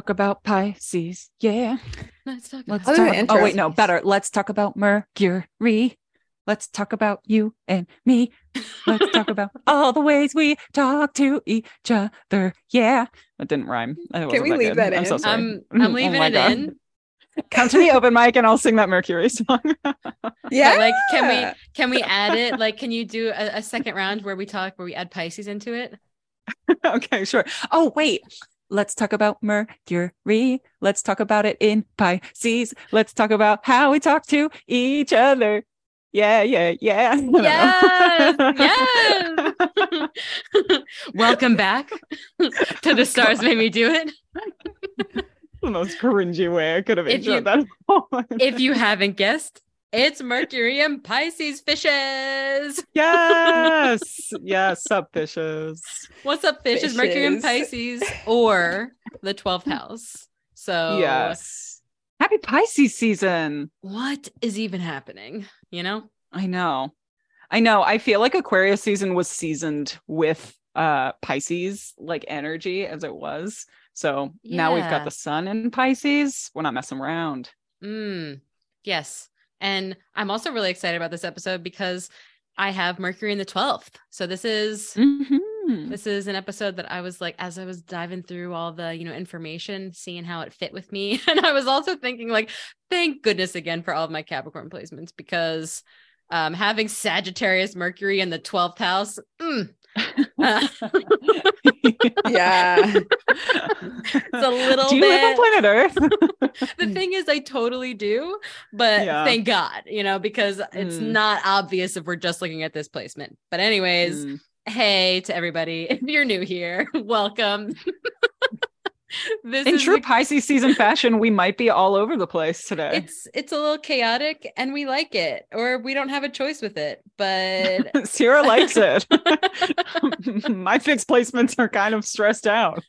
Let's talk about Pisces. Yeah. Let's talk Let's about Oh, talk. yeah, Oh, wait, no, better. Let's talk about Mercury. Let's talk about you and me. Let's talk about all the ways we talk to each other. Yeah. That didn't rhyme. That wasn't we leave good. that I'm so sorry. I'm Oh I'm leaving oh my it God. in. Come to the open mic and I'll sing that Mercury song. Yeah. But like, can we can we add it? Like, can you do a, a second round where we talk where we add Pisces into it? okay, sure. Oh, wait. Let's talk about Mercury. Let's talk about it in Pisces. Let's talk about how we talk to each other. Yeah, yeah, yeah. Yes, yes. Welcome back to the stars made me do it. the most cringy way I could have If you- introed that. If you haven't guessed, it's Mercury and Pisces fishes. yes, yes, sub fishes. What's up, fishes? Mercury and Pisces or the 12th house. So, Yes. Happy Pisces season. what is even happening? You know? I know. I know. I feel like Aquarius season was seasoned with uh Pisces like energy as it was. So now we've got the sun in Pisces. We're not messing around. Mm, yes. And I'm also really excited about this episode because I have Mercury in the 12th. So this is Mhm. this is an episode that I was like as I was diving through all the, you know, information, seeing how it fit with me. And I was also thinking like thank goodness again for all of my Capricorn placements because um having Sagittarius Mercury in the 12th house, mm, uh, yeah. it's a little Do you bit live on planet Earth? the thing is, I totally do, but Yeah. thank God, you know, because it's Mm. not obvious if we're just looking at this placement. But, anyways, Mm. hey to everybody. If you're new here, welcome. This In is true the- Pisces season fashion, we might be all over the place today. it's it's a little chaotic and we like it, or we don't have a choice with it. But Sierra likes it. My fixed placements are kind of stressed out.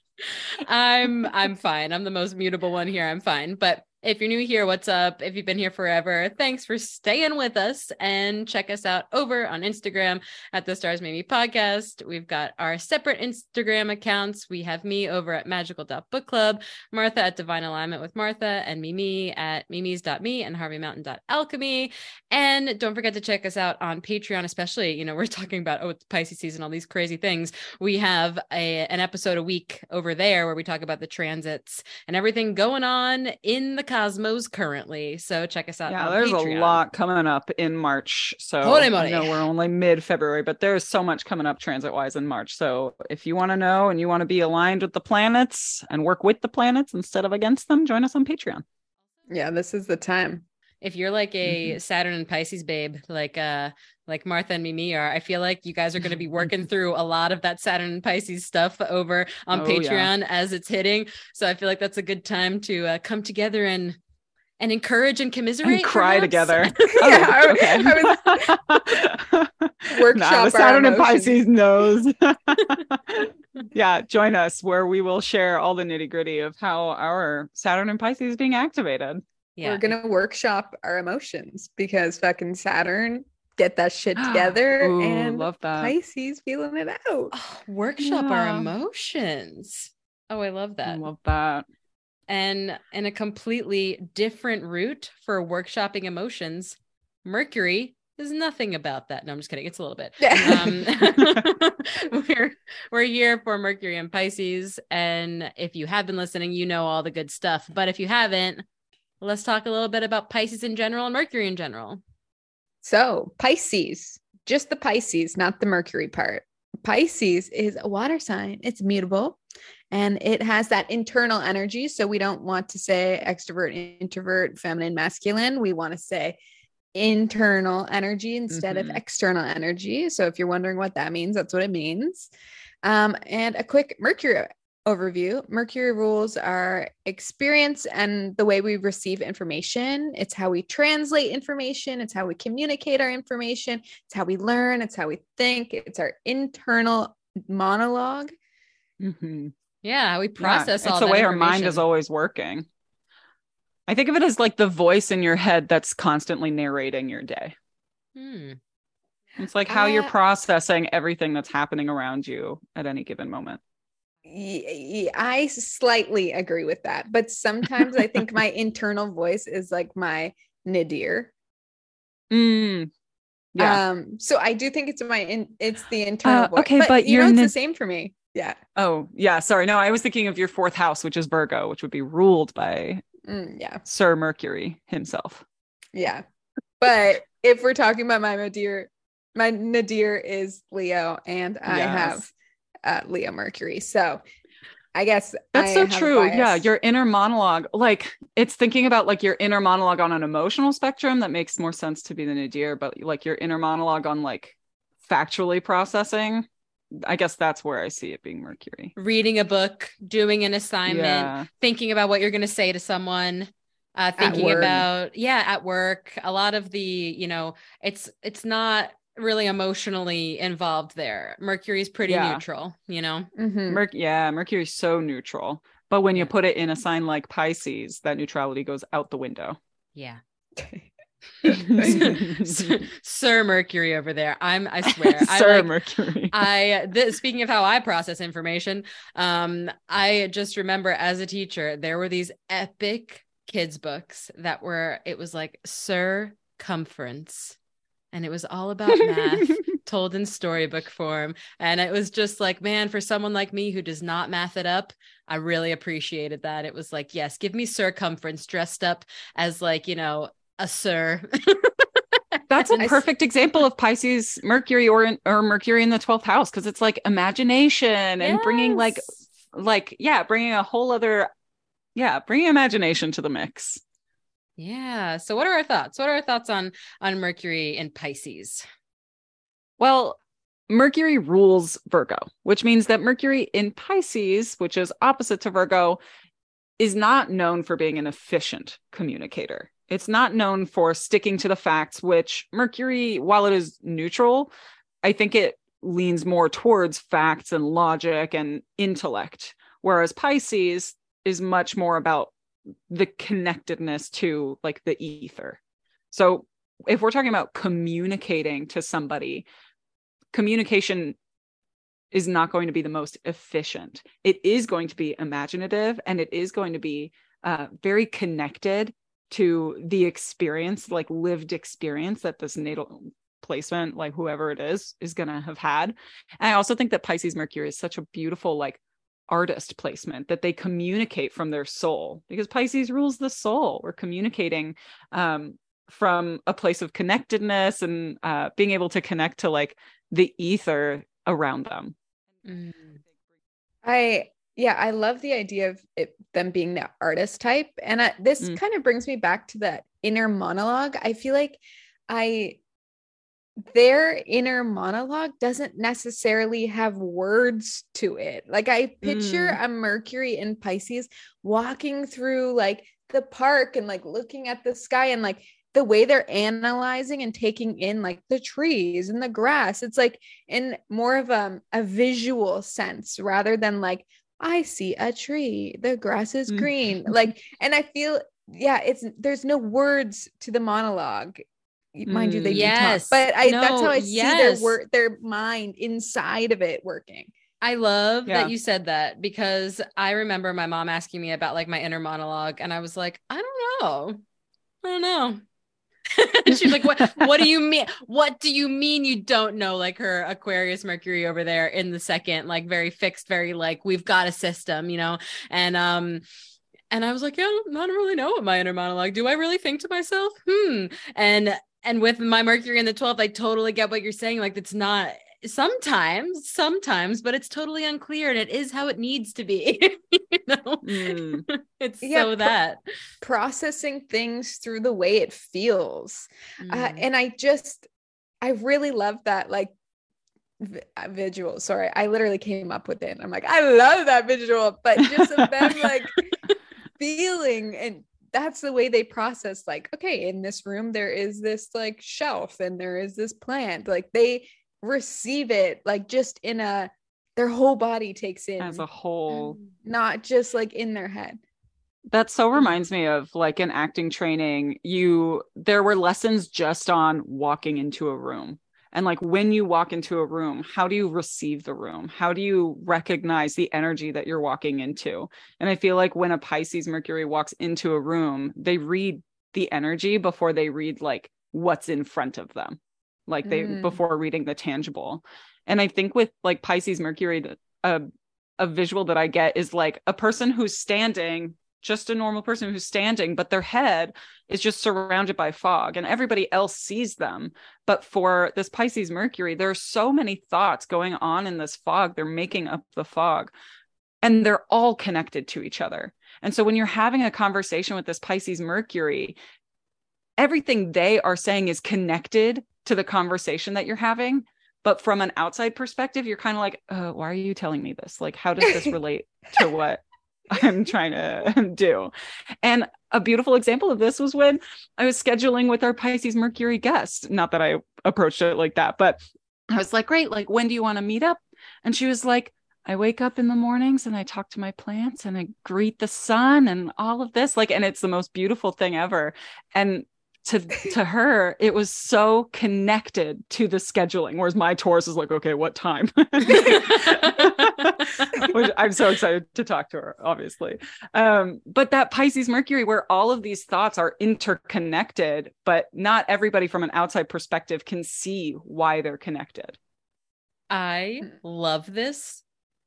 I'm I'm fine. I'm the most mutable one here. I'm fine. But if you're new here, what's up? If you've been here forever, thanks for staying with us and check us out over on Instagram at the Stars Maybe Podcast. We've got our separate Instagram accounts. We have me over at magical.book club, Martha at Divine Alignment with Martha, and Mimi at mimis.me and harveymountain.alchemy. And don't forget to check us out on Patreon, especially, you know, we're talking about, oh, it's Pisces season, all these crazy things. We have a, an episode a week over there where we talk about the transits and everything going on in the cosmos currently. So check us out. Yeah, on there's Patreon. a lot coming up in March. So Holy I moly. know we're only mid February, but there's so much coming up transit wise in March. So if you want to know and you want to be aligned with the planets and work with the planets instead of against them, join us on Patreon. Yeah, this is the time. If you're like a Mm-hmm. Saturn and Pisces babe, like uh like Martha and Mimi are, I feel like you guys are going to be working through a lot of that Saturn and Pisces stuff over on Oh, yeah. Patreon as it's hitting. So I feel like that's a good time to uh, come together and and encourage and commiserate And cry perhaps. together. Yeah, I- Oh, okay. I Workshop Nah, the Saturn and. Pisces knows. yeah, join us where we will share all the nitty gritty of how our Saturn and Pisces is being activated. Yeah. We're gonna workshop our emotions because fucking Saturn get that shit together Ooh, and love that. Pisces feeling it out. Oh, workshop our emotions. Oh, I love I that. love that. and in a completely different route for workshopping emotions, Mercury is nothing about that. No, I'm just kidding. It's a little bit. Um, we're we're here for Mercury and Pisces, and if you have been listening, you know all the good stuff. But if you haven't, let's talk a little bit about Pisces in general and Mercury in general. So, Pisces, just the Pisces, not the Mercury part. Pisces is a water sign, it's mutable and it has that internal energy. So, we don't want to say extrovert, introvert, feminine, masculine. We want to say internal energy instead Mhm. of external energy. So, if you're wondering what that means, that's what it means. Um, and a quick Mercury overview Mercury rules our experience and the way we receive information. It's how we translate information, it's how we communicate our information, it's how we learn, it's how we think, it's our internal monologue. Mhm. Yeah, we Yeah, process all it's the way our mind is always working. I think of it as like the voice in your head that's constantly narrating your day. Hmm. It's like how you're Uh, processing everything that's happening around you at any given moment. I slightly agree with that, but sometimes I think my internal voice is like my nadir. Mm, yeah. Um, so I do think it's my in, it's the internal Uh, voice. okay, but you you're know, it's na- the same for me. Yeah. oh, yeah. Sorry. No, I was thinking of your fourth house, which is Virgo, which would be ruled by Mm, yeah. Sir Mercury himself. Yeah. But if we're talking about my nadir, my nadir is Leo, and I Yes. have uh, Leo Mercury. So I guess That's I so true. Yeah, your inner monologue, like it's thinking about like your inner monologue on an emotional spectrum that makes more sense to be the nadir, but like your inner monologue on like factually processing, I guess that's where I see it being Mercury. Reading a book, doing an assignment, Yeah. thinking about what you're going to say to someone uh thinking about yeah at work a lot of the you know it's it's not really emotionally involved there mercury's pretty Yeah. neutral you know Mhm. Merc- yeah, Mercury's so neutral. But when you put it in a sign like Pisces, that neutrality goes out the window. yeah Sir sir, Sir mercury over there i'm i swear i like Mercury. I th- speaking of how I process information, um, I just remember as a teacher there were these epic kids books that were it was like Sir circumference, and it was all about math told in storybook form, and it was just like man, for someone like me who does not math it up, I really appreciated that. It was like yes, give me circumference dressed up as like you know a sir. That's a perfect example of Pisces Mercury or or Mercury in the 12th house because it's like imagination and bringing like like yeah, bringing a whole other yeah, bringing imagination to the mix. Yeah. So what are our thoughts? What are our thoughts on on Mercury and Pisces? Well, Mercury rules Virgo, which means that Mercury in Pisces, which is opposite to Virgo, is not known for being an efficient communicator. It's not known for sticking to the facts, which Mercury, while it is neutral, I think it leans more towards facts and logic and intellect. Whereas Pisces is much more about the connectedness to like the ether. So if we're talking about communicating to somebody, communication is not going to be the most efficient. It is going to be imaginative and it is going to be uh, very connected to the experience, like lived experience that this natal placement, like whoever it is, is going to have had. And I also think that Pisces Mercury is such a beautiful, like, artist placement that they communicate from their soul because Pisces rules the soul. We're communicating um, from a place of connectedness and uh, being able to connect to like the ether around them. Mm. I yeah, I love the idea of it, them being the artist type, and I, this Mm. kind of brings me back to that inner monologue. I feel like I their inner monologue doesn't necessarily have words to it. Like I picture Mm. a Mercury in Pisces walking through like the park and like looking at the sky and like the way they're analyzing and taking in like the trees and the grass. It's like in more of a, a visual sense rather than like I see a tree, the grass is Mm. green. like and I feel yeah, it's there's no words to the monologue. Mind you, they Mm. Yes. talk, but I that's how I see their work, their mind inside of it working. I love Yeah. that you said that because I remember my mom asking me about like my inner monologue, and I was like, I don't know. I don't know. She's like, what what do you mean? What do you mean you don't know? Like her Aquarius Mercury over there in the second, like very fixed, very like, we've got a system, you know? And um and I was like, yeah, I don't really know what my inner monologue. Do I really think to myself? Hmm. And and with my Mercury in the 12th, I totally get what you're saying. Like it's not sometimes, sometimes, but it's totally unclear and it is how it needs to be. you know, Mm. it's Yeah, so pro- that. Processing things through the way it feels. Uh, Mm. and I just, I really love that like uh, visual. Sorry, I literally came up with it. I'm like, I love that visual, but just of them like feeling and that's the way they process like okay in this room there is this like shelf and there is this plant like they receive it like just in a their whole body takes in. As a whole. Um, not just like in their head. That so reminds me of like in acting training, you there were lessons just on walking into a room and like when you walk into a room how do you receive the room? How do you recognize the energy that you're walking into? And i feel like when a pisces mercury walks into a room they read the energy before they read like what's in front of them. Like they Mm. before reading the tangible. And i think with like pisces mercury a, a visual that i get is like a person who's standing just a normal person who's standing but their head is just surrounded by fog and everybody else sees them. But for this pisces mercury there are so many thoughts going on in this fog. They're making up the fog and they're all connected to each other. And so when you're having a conversation with this pisces mercury everything they are saying is connected to the conversation that you're having. But from an outside perspective you're kind of like uh, why are you telling me this? Like how does this relate to what i'm trying to do. And a beautiful example of this was when i was scheduling with our pisces mercury guest. Not that i approached it like that but i was like great like when do you want to meet up? And she was like I wake up in the mornings and I talk to my plants and I greet the sun and all of this like and it's the most beautiful thing ever. And to to her it was so connected to the scheduling whereas my Taurus is like okay what time which I'm so excited to talk to her obviously um but that Pisces Mercury where all of these thoughts are interconnected but not everybody from an outside perspective can see why they're connected I love this.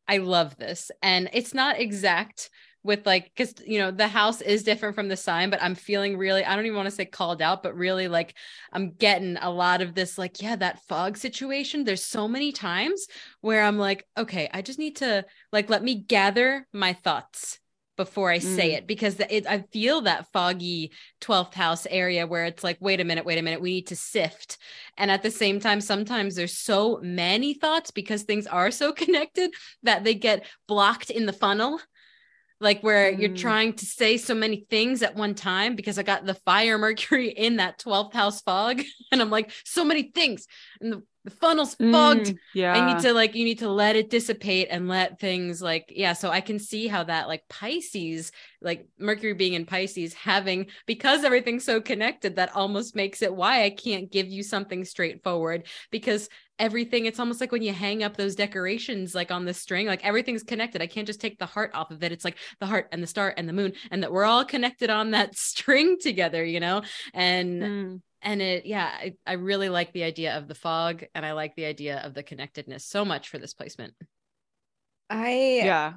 I love this. And it's not exact with like, because, you know, the house is different from the sign, but I'm feeling really, I don't even want to say called out, but really like I'm getting a lot of this, like, yeah, that fog situation. There's so many times where I'm like, okay, I just need to like, let me gather my thoughts before I say Mm. it because it, I feel that foggy 12th house area where it's like, wait a minute, wait a minute, we need to sift. And at the same time, sometimes there's so many thoughts because things are so connected that they get blocked in the funnel. Like where you're Mm. trying to say so many things at one time because I got the fire Mercury in that 12th house fog. And I'm like, so many things. And the, the funnel's fogged. Mm, yeah I need to like you need to let it dissipate and let things like yeah so I can see how that like Pisces like Mercury being in Pisces having because everything's so connected that almost makes it why I can't give you something straightforward because everything it's almost like when you hang up those decorations like on the string like everything's connected I can't just take the heart off of it it's like the heart and the star and the moon and that we're all connected on that string together you know and Mm. And it yeah I, I really like the idea of the fog and i like the idea of the connectedness so much for this placement. I yeah.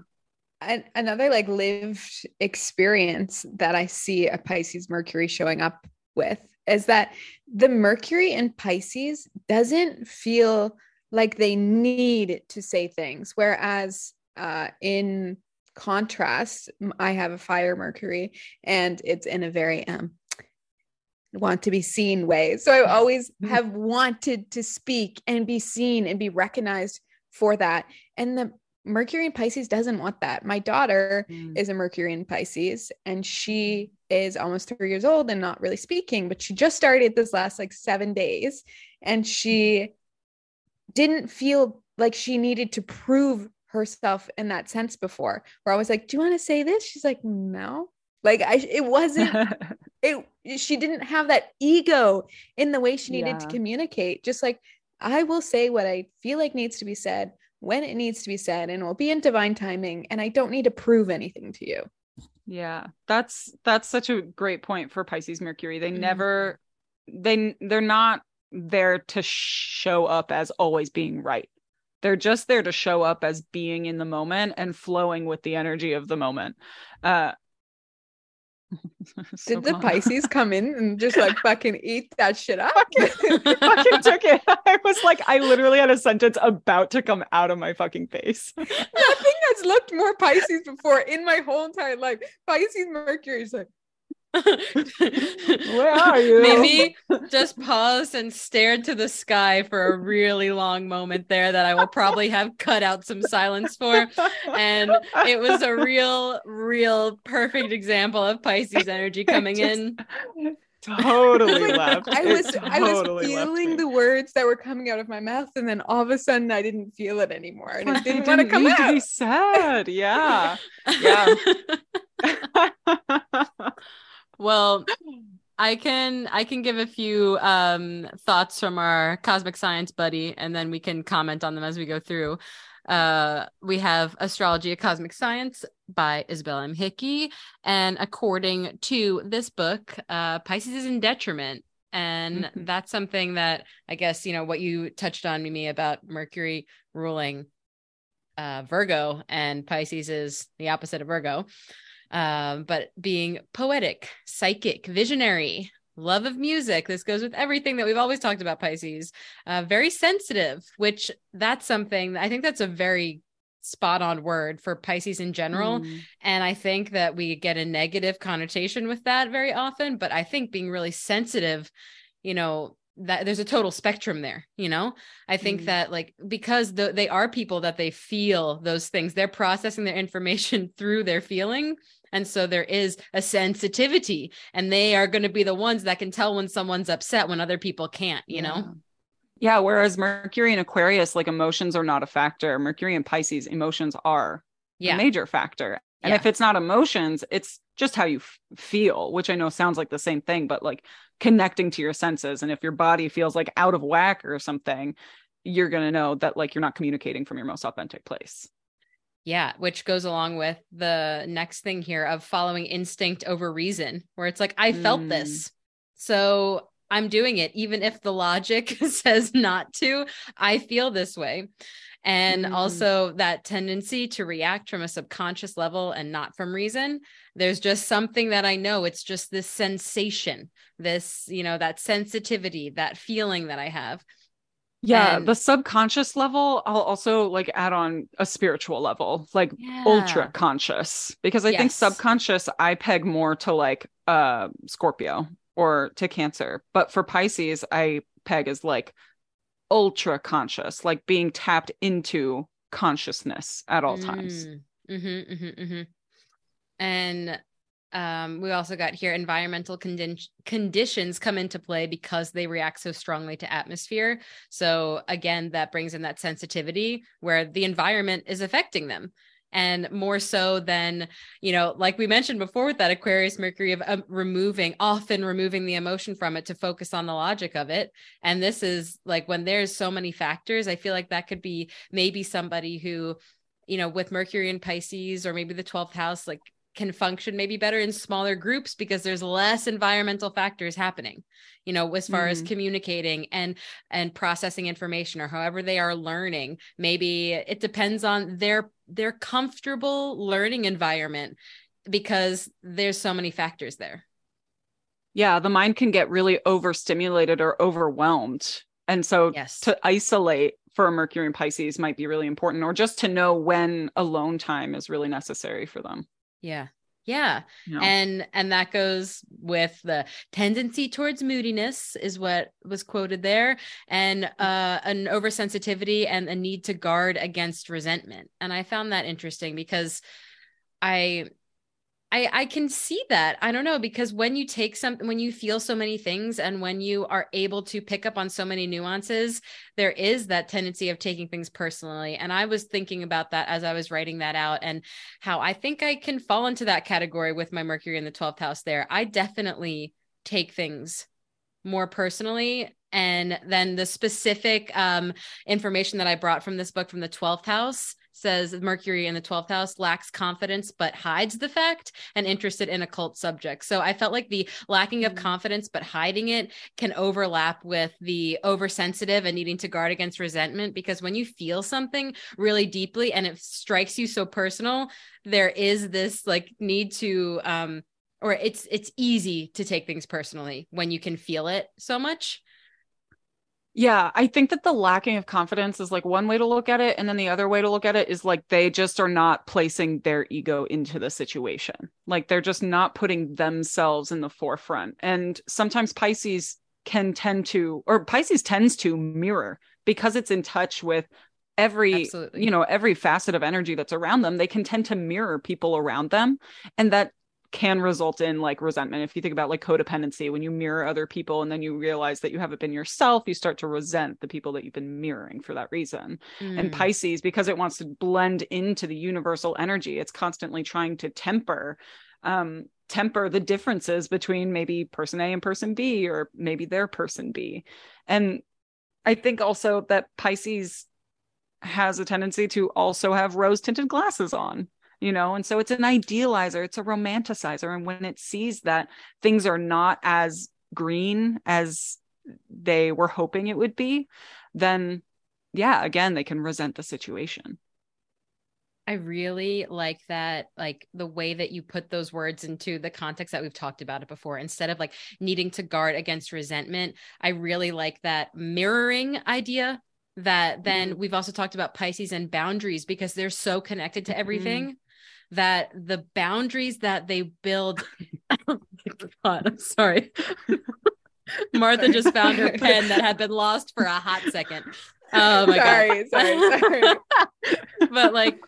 an- another like lived experience that I see a Pisces Mercury showing up with is that the Mercury in Pisces doesn't feel like they need to say things, whereas uh, in contrast, i have a fire Mercury and it's in a very um want to be seen way. So I always Mhm. have wanted to speak and be seen and be recognized for that. And the Mercury in Pisces doesn't want that. My daughter Mm. is a Mercury in Pisces and she is almost three years old and not really speaking, but she just started this last like seven days and she didn't feel like she needed to prove herself in that sense before. Where I was like, Do you want to say this? She's like, No. Like I it wasn't it she didn't have that ego in the way she needed to communicate. Just like I will say what I feel like needs to be said when it needs to be said and it will be in divine timing and I don't need to prove anything to you. Yeah, that's that's such a great point for Pisces Mercury. They Mhm. never they they're not there to show up as always being right. They're just there to show up as being in the moment and flowing with the energy of the moment. Uh so Did the. Pisces come in and just like fucking eat that shit up? fucking, fucking took it. I was like, I literally had a sentence about to come out of my fucking face. Nothing has looked more Pisces before in my whole entire life. Pisces Mercury is like, Where are you? maybe just paused and stared to the sky for a really long moment there that i will probably have cut out some silence for and it was a real real perfect example of pisces energy coming Just- in totally left. I It was I was feeling the words that were coming out of my mouth, and then all of a sudden I didn't feel it anymore, and it It didn't want to come out. to be said. Yeah. Yeah. well I can I can give a few um thoughts from our cosmic science buddy and then we can comment on them as we go through. Uh we have Astrology of Cosmic Science by Isabel M. Hickey and according to this book, uh Pisces is in detriment and mm-hmm. that's something that I guess, you know, what you touched on Mimi about Mercury ruling uh Virgo and Pisces is the opposite of Virgo um, but being poetic, psychic, visionary, love of music. This goes with everything that we've always talked about, Pisces. Uh, very sensitive, which that's something I think that's a very spot on word for Pisces in general. Mm. And I think that we get a negative connotation with that very often. But I think being really sensitive, you know, that there's a total spectrum there you know i think mm. that like because the, they are people that they feel those things they're processing their information through their feeling and so there is a sensitivity, and they are going to be the ones that can tell when someone's upset when other people can't, you yeah. know? Yeah. Whereas Mercury and Aquarius, like emotions are not a factor. Mercury and Pisces, emotions are yeah. a major factor. And yeah. if it's not emotions, it's just how you f- feel, which I know sounds like the same thing, but like connecting to your senses. And if your body feels like out of whack or something, you're going to know that like you're not communicating from your most authentic place. Yeah, which goes along with the next thing here of following instinct over reason, where it's like, I felt mm. this. So I'm doing it, even if the logic says not to. I feel this way. And mm. also that tendency to react from a subconscious level and not from reason. There's just something that I know. It's just this sensation, this, you know, that sensitivity, that feeling that I have. Yeah, and, the subconscious level, I'll also like add on a spiritual level, like yeah. ultra conscious, because I yes. think subconscious I peg more to like uh Scorpio or to Cancer. But for Pisces, I peg as like ultra conscious, like being tapped into consciousness at all times. Mm, mm-hmm, mm-hmm, mm-hmm. And um, we also got here environmental condi- conditions come into play because they react so strongly to atmosphere. So again, that brings in that sensitivity where the environment is affecting them. And more so than, you know, like we mentioned before with that Aquarius Mercury of um, removing, often removing the emotion from it to focus on the logic of it. And this is like when there's so many factors, I feel like that could be maybe somebody who, you know, with Mercury and Pisces or maybe the 12th house, like can function maybe better in smaller groups because there's less environmental factors happening you know as far mm-hmm. as communicating and and processing information or however they are learning maybe it depends on their their comfortable learning environment because there's so many factors there yeah the mind can get really overstimulated or overwhelmed and so yes. to isolate for mercury and pisces might be really important or just to know when alone time is really necessary for them yeah. Yeah. And and that goes with the tendency towards moodiness is what was quoted there and mm. uh an oversensitivity and a need to guard against resentment. And I found that interesting because I I I can see that. I don't know because when you take some when you feel so many things and when you are able to pick up on so many nuances, there is that tendency of taking things personally. And I was thinking about that as I was writing that out and how I think I can fall into that category with my Mercury in the 12th house there. I definitely take things more personally and then the specific um, information that I brought from this book from the 12th house says Mercury in the 12th house lacks confidence but hides the fact and interested in occult subjects. So I felt like the lacking of mm. confidence but hiding it can overlap with the oversensitive and needing to guard against resentment because when you feel something really deeply and it strikes you so personal, there is this like need to um or it's it's easy to take things personally when you can feel it so much yeah, I think that the lacking of confidence is like one way to look at it. And then the other way to look at it is like they just are not placing their ego into the situation. Like they're just not putting themselves in the forefront. And sometimes Pisces can tend to, or Pisces tends to mirror because it's in touch with every Absolutely. you know every facet of energy that's around them they can tend to mirror people around them and that can result in like resentment. If you think about like codependency, when you mirror other people and then you realize that you haven't been yourself, you start to resent the people that you've been mirroring for that reason. Mm. And Pisces, because it wants to blend into the universal energy, it's constantly trying to temper um, temper the differences between maybe person A and person B, or maybe their person B. And I think also that Pisces has a tendency to also have rose tinted glasses on you know and so it's an idealizer it's a romanticizer and when it sees that things are not as green as they were hoping it would be then yeah again they can resent the situation I really like that, like the way that you put those words into the context that we've talked about it before. Instead of like needing to guard against resentment, I really like that mirroring idea that then mm-hmm. we've also talked about Pisces and boundaries because they're so connected to mm-hmm. everything mm-hmm. That the boundaries that they build. God, I'm sorry. Martha just found her pen that had been lost for a hot second. Oh my sorry, god. Sorry, sorry. but like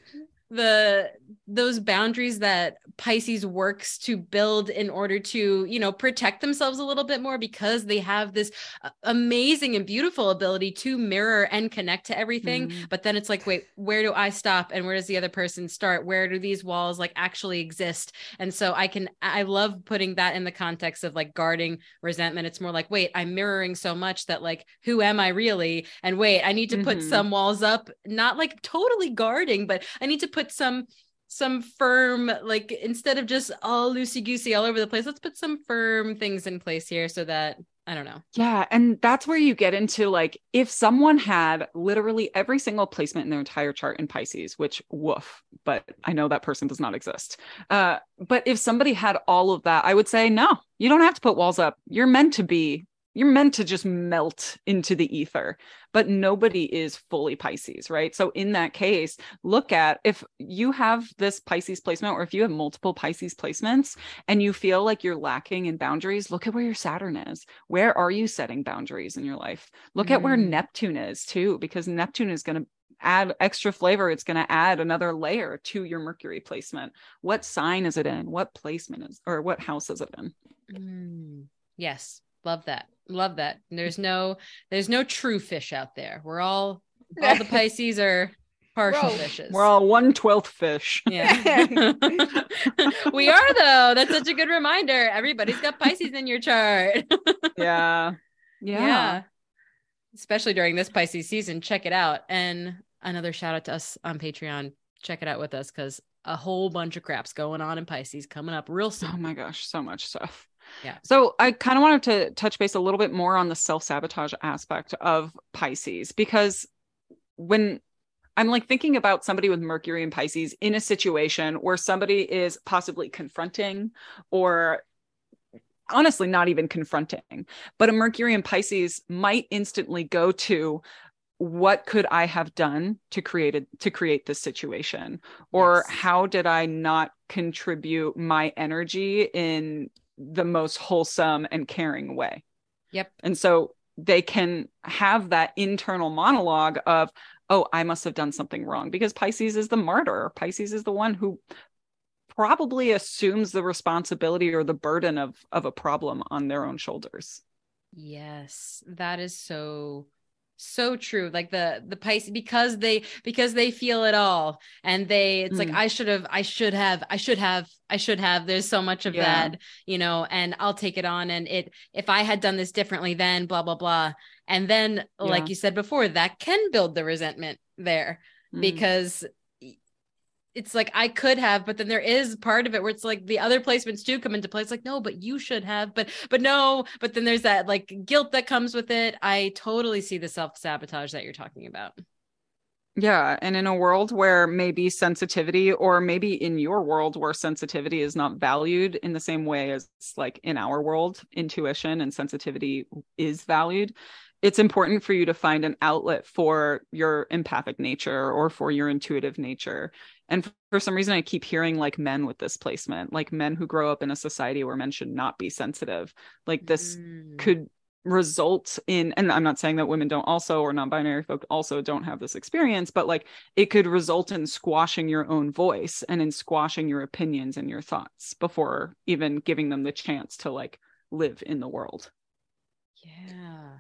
the those boundaries that Pisces works to build in order to, you know, protect themselves a little bit more because they have this uh, amazing and beautiful ability to mirror and connect to everything. Mm. But then it's like, wait, where do I stop and where does the other person start? Where do these walls like actually exist? And so I can, I love putting that in the context of like guarding resentment. It's more like, wait, I'm mirroring so much that like, who am I really? And wait, I need to put mm-hmm. some walls up, not like totally guarding, but I need to put some some firm like instead of just all loosey goosey all over the place let's put some firm things in place here so that i don't know. Yeah and that's where you get into like if someone had literally every single placement in their entire chart in pisces which woof but i know that person does not exist. Uh but if somebody had all of that i would say no you don't have to put walls up. You're meant to be you're meant to just melt into the ether but nobody is fully pisces right? So in that case look at if you have this pisces placement or if you have multiple pisces placements and you feel like you're lacking in boundaries look at where your saturn is. Where are you setting boundaries in your life? Look mm. at where mm. neptune is too because neptune is going to add extra flavor. It's going to add another layer to your mercury placement. What sign is it in? What placement is or what house is it in? Mm. yes love that. Love that. There's no there's no true fish out there. We're all all the pisces are partial fishes. We're all one twelfth fish. Yeah. We are though. That's such a good reminder. Everybody's got pisces in your chart. Yeah. yeah. Yeah. Especially during this pisces season check it out. And another shout out to us on patreon. Check it out with us because a whole bunch of craps going on in pisces coming up real oh soon. oh my gosh. So much stuff yeah. So I kind of wanted to touch base a little bit more on the self sabotage aspect of Pisces because when I'm like thinking about somebody with Mercury and Pisces in a situation where somebody is possibly confronting or honestly not even confronting, but a Mercury and Pisces might instantly go to what could I have done to create it to create this situation or yes. how did I not contribute my energy in the most wholesome and caring way. Yep. And so they can have that internal monologue of, oh, I must have done something wrong because Pisces is the martyr. Pisces is the one who probably assumes the responsibility or the burden of of a problem on their own shoulders. Yes, that is so so true like the the pisces because they because they feel it all and they it's mm. like i should have i should have i should have i should have there's so much of yeah. that you know and i'll take it on and it if i had done this differently then blah blah blah and then yeah. like you said before that can build the resentment there mm. because it's like I could have, but then there is part of it where it's like the other placements do come into play. It's like, no, but you should have, but but no, but then there's that like guilt that comes with it. I totally see the self-sabotage that you're talking about. Yeah. And in a world where maybe sensitivity, or maybe in your world where sensitivity is not valued in the same way as like in our world, intuition and sensitivity is valued, it's important for you to find an outlet for your empathic nature or for your intuitive nature and for some reason, I keep hearing like men with this placement, like men who grow up in a society where men should not be sensitive. Like this mm. could result in, and I'm not saying that women don't also, or non binary folk also don't have this experience, but like it could result in squashing your own voice and in squashing your opinions and your thoughts before even giving them the chance to like live in the world. Yeah.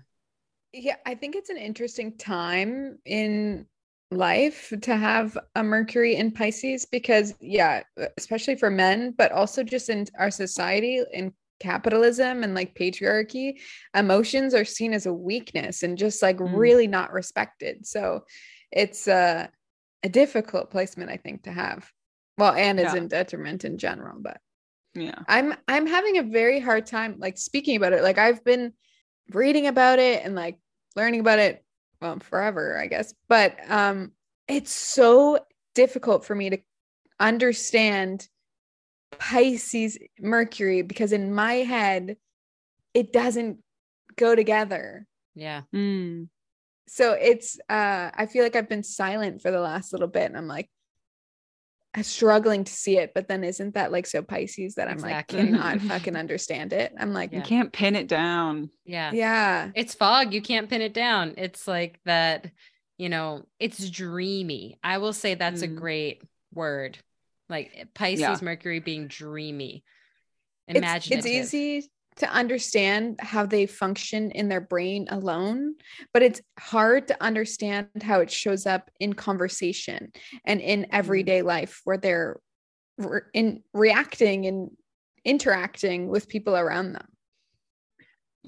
Yeah, I think it's an interesting time in life to have a Mercury in Pisces because, yeah, especially for men, but also just in our society in capitalism and like patriarchy, emotions are seen as a weakness and just like Mm. really not respected. So it's uh, a difficult placement, I think, to have. Well, and is Yeah. in detriment in general, but Yeah. I'm I'm having a very hard time like speaking about it. Like I've been reading about it and like learning about it well forever, I guess. But um it's so difficult for me to understand Pisces Mercury because in my head it doesn't go together. Yeah. Mm. So it's uh I feel like I've been silent for the last little bit and I'm like I'm struggling to see it, but then isn't that like so Pisces that I'm Exactly. like cannot fucking understand it? I'm like, You can't pin it down. Yeah. yeah. It's fog. You can't pin it down. It's like that, you know, it's dreamy. I will say that's a Mm. great word. Like Pisces, Yeah. Mercury being dreamy, It's, imaginative. it's easy to understand how they function in their brain alone, but it's hard to understand how it shows up in conversation and in mm-hmm. everyday life where they're re- in reacting and interacting with people around them.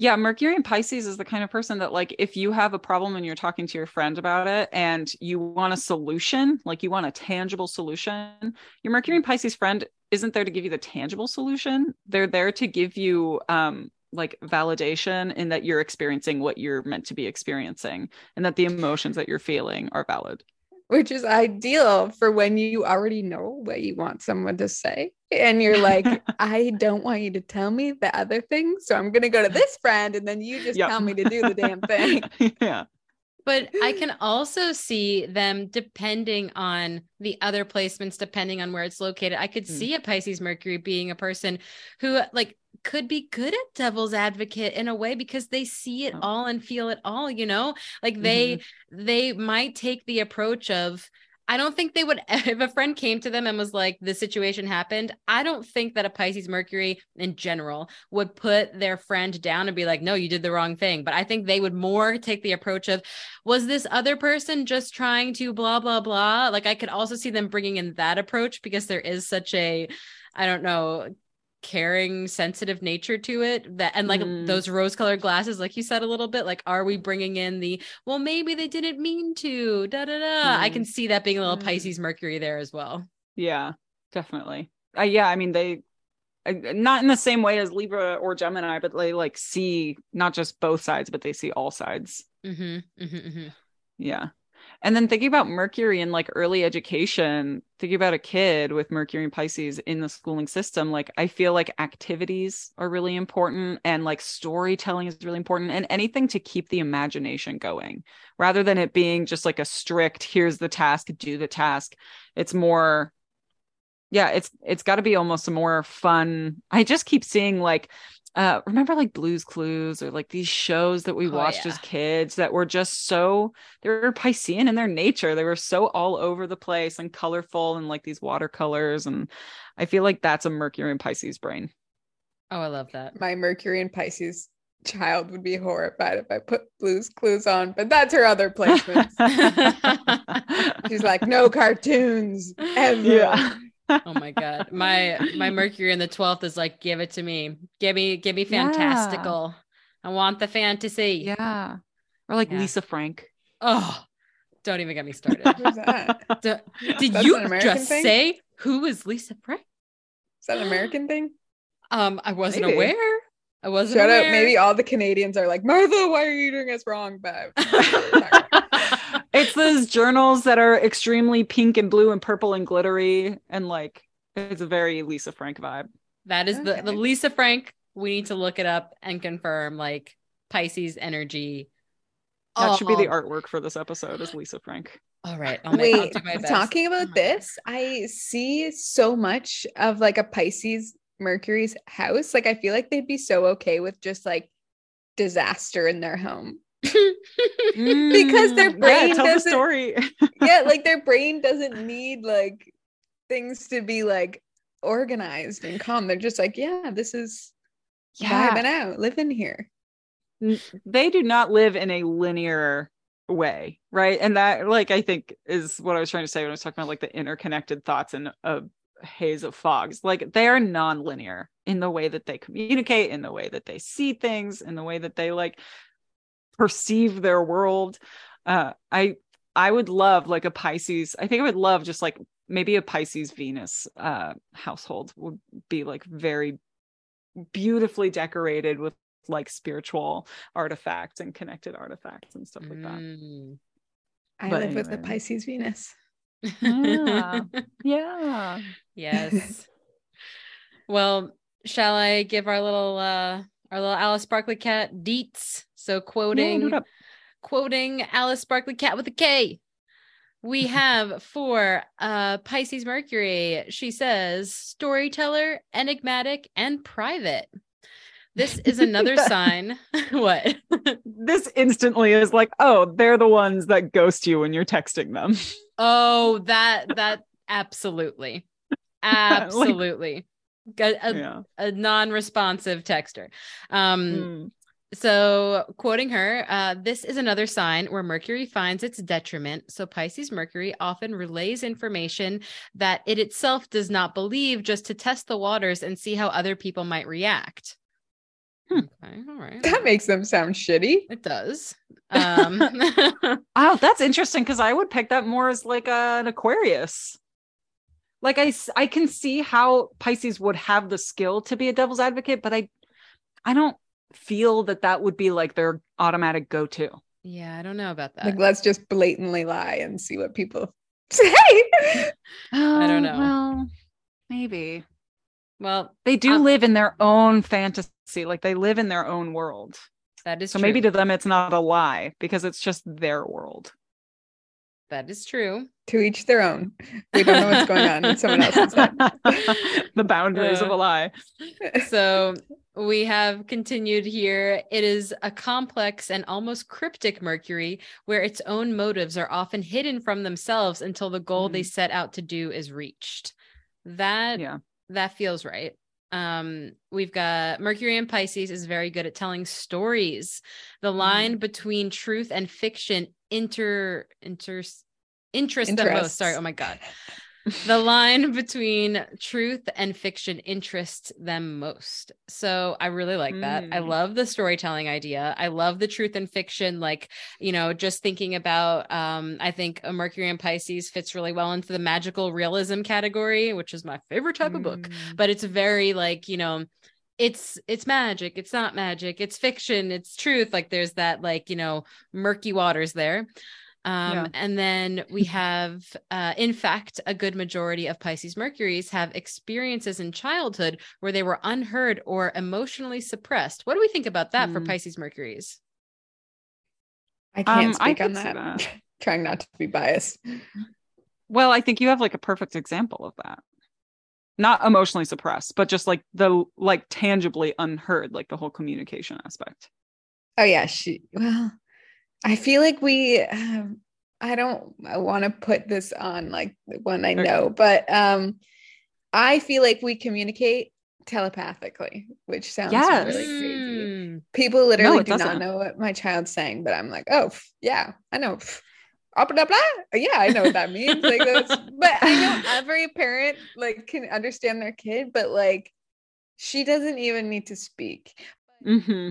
Yeah, Mercury and Pisces is the kind of person that, like, if you have a problem and you're talking to your friend about it and you want a solution, like you want a tangible solution, your Mercury and Pisces friend isn't there to give you the tangible solution. They're there to give you, um, like validation in that you're experiencing what you're meant to be experiencing and that the emotions that you're feeling are valid. Which is ideal for when you already know what you want someone to say. And you're like, I don't want you to tell me the other thing. So I'm going to go to this friend and then you just Yep. tell me to do the damn thing. yeah. But I can also see them depending on the other placements, depending on where it's located. I could Mm. see a Pisces Mercury being a person who, like, could be good at devil's advocate in a way because they see it Oh. all and feel it all, you know? Like they they might take the approach of I don't think they would if a friend came to them and was like the situation happened, I don't think that a Pisces Mercury in general would put their friend down and be like, "No, you did the wrong thing." But I think they would more take the approach of was this other person just trying to blah blah blah? Like I could also see them bringing in that approach because there is such a I don't know caring sensitive nature to it that and like Mm. those rose colored glasses like you said a little bit like are we bringing in the well maybe they didn't mean to da da da i Mm. can see that being a little Mm. pisces mercury there as well Yeah, definitely. Uh, yeah, I mean they uh, not in the same way as Libra or Gemini, but they like see not just both sides, but they see all sides. mm-hmm, mm-hmm, mm-hmm. Yeah. And then thinking about Mercury in like early education, thinking about a kid with Mercury and Pisces in the schooling system, like I feel like activities are really important and like storytelling is really important and anything to keep the imagination going rather than it being just like a strict, here's the task, do the task. It's more yeah, it's it's got to be almost a more fun. I just keep seeing like uh remember like Blue's Clues or like these shows that we Oh, watched yeah. as kids that were just so they were Piscean in their nature. They were so all over the place and colorful and like these watercolors and I feel like that's a Mercury and Pisces brain. oh i love that My Mercury and Pisces child would be horrified if I put Blue's Clues on, but that's her other placement. She's like, no cartoons ever. Yeah. oh my god my my mercury in the 12th is like give it to me give me give me Yeah. fantastical i want the fantasy yeah. Or like Yeah. Lisa Frank. oh don't even get me started Who's that? D- did That's you just thing? say who is lisa frank Is that an American thing? um i wasn't Maybe. aware i wasn't Shout aware out. Maybe all the Canadians are like, Martha, why are you doing us wrong? But it's those journals that are extremely pink and blue and purple and glittery and like it's a very Lisa Frank vibe. that is the the lisa frank we need to look it up and confirm like pisces energy That should be the Oh, artwork for this episode is Lisa Frank. all right I'll wait, do my best. talking Oh about my this, I see so much of like a Pisces Mercury's house. Like, I feel like they'd be so okay with just like disaster in their home. Because their Mm, brain yeah, tell the doesn't- story. yeah, like their brain doesn't need like things to be like organized and calm. They're just like, yeah, this is yeah, vibing out, living here. they do not live in a linear way right and that like i think is what i was trying to say when i was talking about like the interconnected thoughts and a haze of fogs like they are non-linear in the way that they communicate in the way that they see things in the way that they like perceive their world uh i i would love like a pisces i think i would love just like maybe a pisces venus uh household would be like very beautifully decorated with like spiritual artifacts and connected artifacts and stuff like that Mm. I But live with the. Pisces Venus. Yeah. yeah yes. well, shall I give our little uh our little Alice Sparkly Kat deets? So quoting up. quoting Alice Sparkly Kat with a K. We have for uh Pisces Mercury, she says storyteller, enigmatic, and private. This is another sign. what? this instantly is like oh they're the ones that ghost you when you're texting them Oh, that that absolutely. Absolutely. A, a, yeah a non-responsive texter. Um Mm. So, quoting her, uh, this is another sign where Mercury finds its detriment. So, Pisces Mercury often relays information that it itself does not believe just to test the waters and see how other people might react. Hmm. Okay, all right. That makes them sound shitty. it does. Um, oh that's interesting because i would pick that more as like a, an aquarius like I, I can see how pisces would have the skill to be a devil's advocate but i i don't feel that that would be like their automatic go-to yeah, I don't know about that. Like, let's just blatantly lie and see what people say. I don't know. well maybe well, they do Um, live in their own fantasy like they live in their own world that is so true. maybe to them it's not a lie because it's just their world that is true. to each their own. We don't know what's going on in someone else's head. the boundaries of Uh, a lie so we have continued here. It is a complex and almost cryptic Mercury where its own motives are often hidden from themselves until the goal they set out to do is reached. That yeah that feels right. Um, we've got Mercury and Pisces is very good at telling stories. The line between truth and fiction inter inter interest them most. Sorry, oh my god. The line between truth and fiction interests them most. So I really like that. I Mm. love the storytelling idea. I love the truth and fiction. Like, you know, just thinking about um, I think a Mercury and Pisces fits really well into the magical realism category, which is my favorite type of book Mm. but it's very like you know it's it's magic it's not magic it's fiction it's truth like there's that like you know murky waters there um Yeah. and then we have uh in fact a good majority of pisces mercuries have experiences in childhood where they were unheard or emotionally suppressed what do we think about that for Mm. pisces mercuries I can't Um, I speak on that. that. Trying not to be biased. Well, I think you have like a perfect example of that. Not emotionally suppressed, but just like the like tangibly unheard, like the whole communication aspect. Oh yeah, she. Well, I feel like we. Um, I don't I want to put this on like the one I Okay. know, but um, I feel like we communicate telepathically, which sounds Yes. really crazy. Mm. People literally it do not doesn't. know what my child's saying, but I'm like, oh pff, yeah, I know. Pff, ah, blah, blah. Yeah, I know what that means. Like, that's, but I know every parent like can understand their kid, but like, she doesn't even need to speak. hmm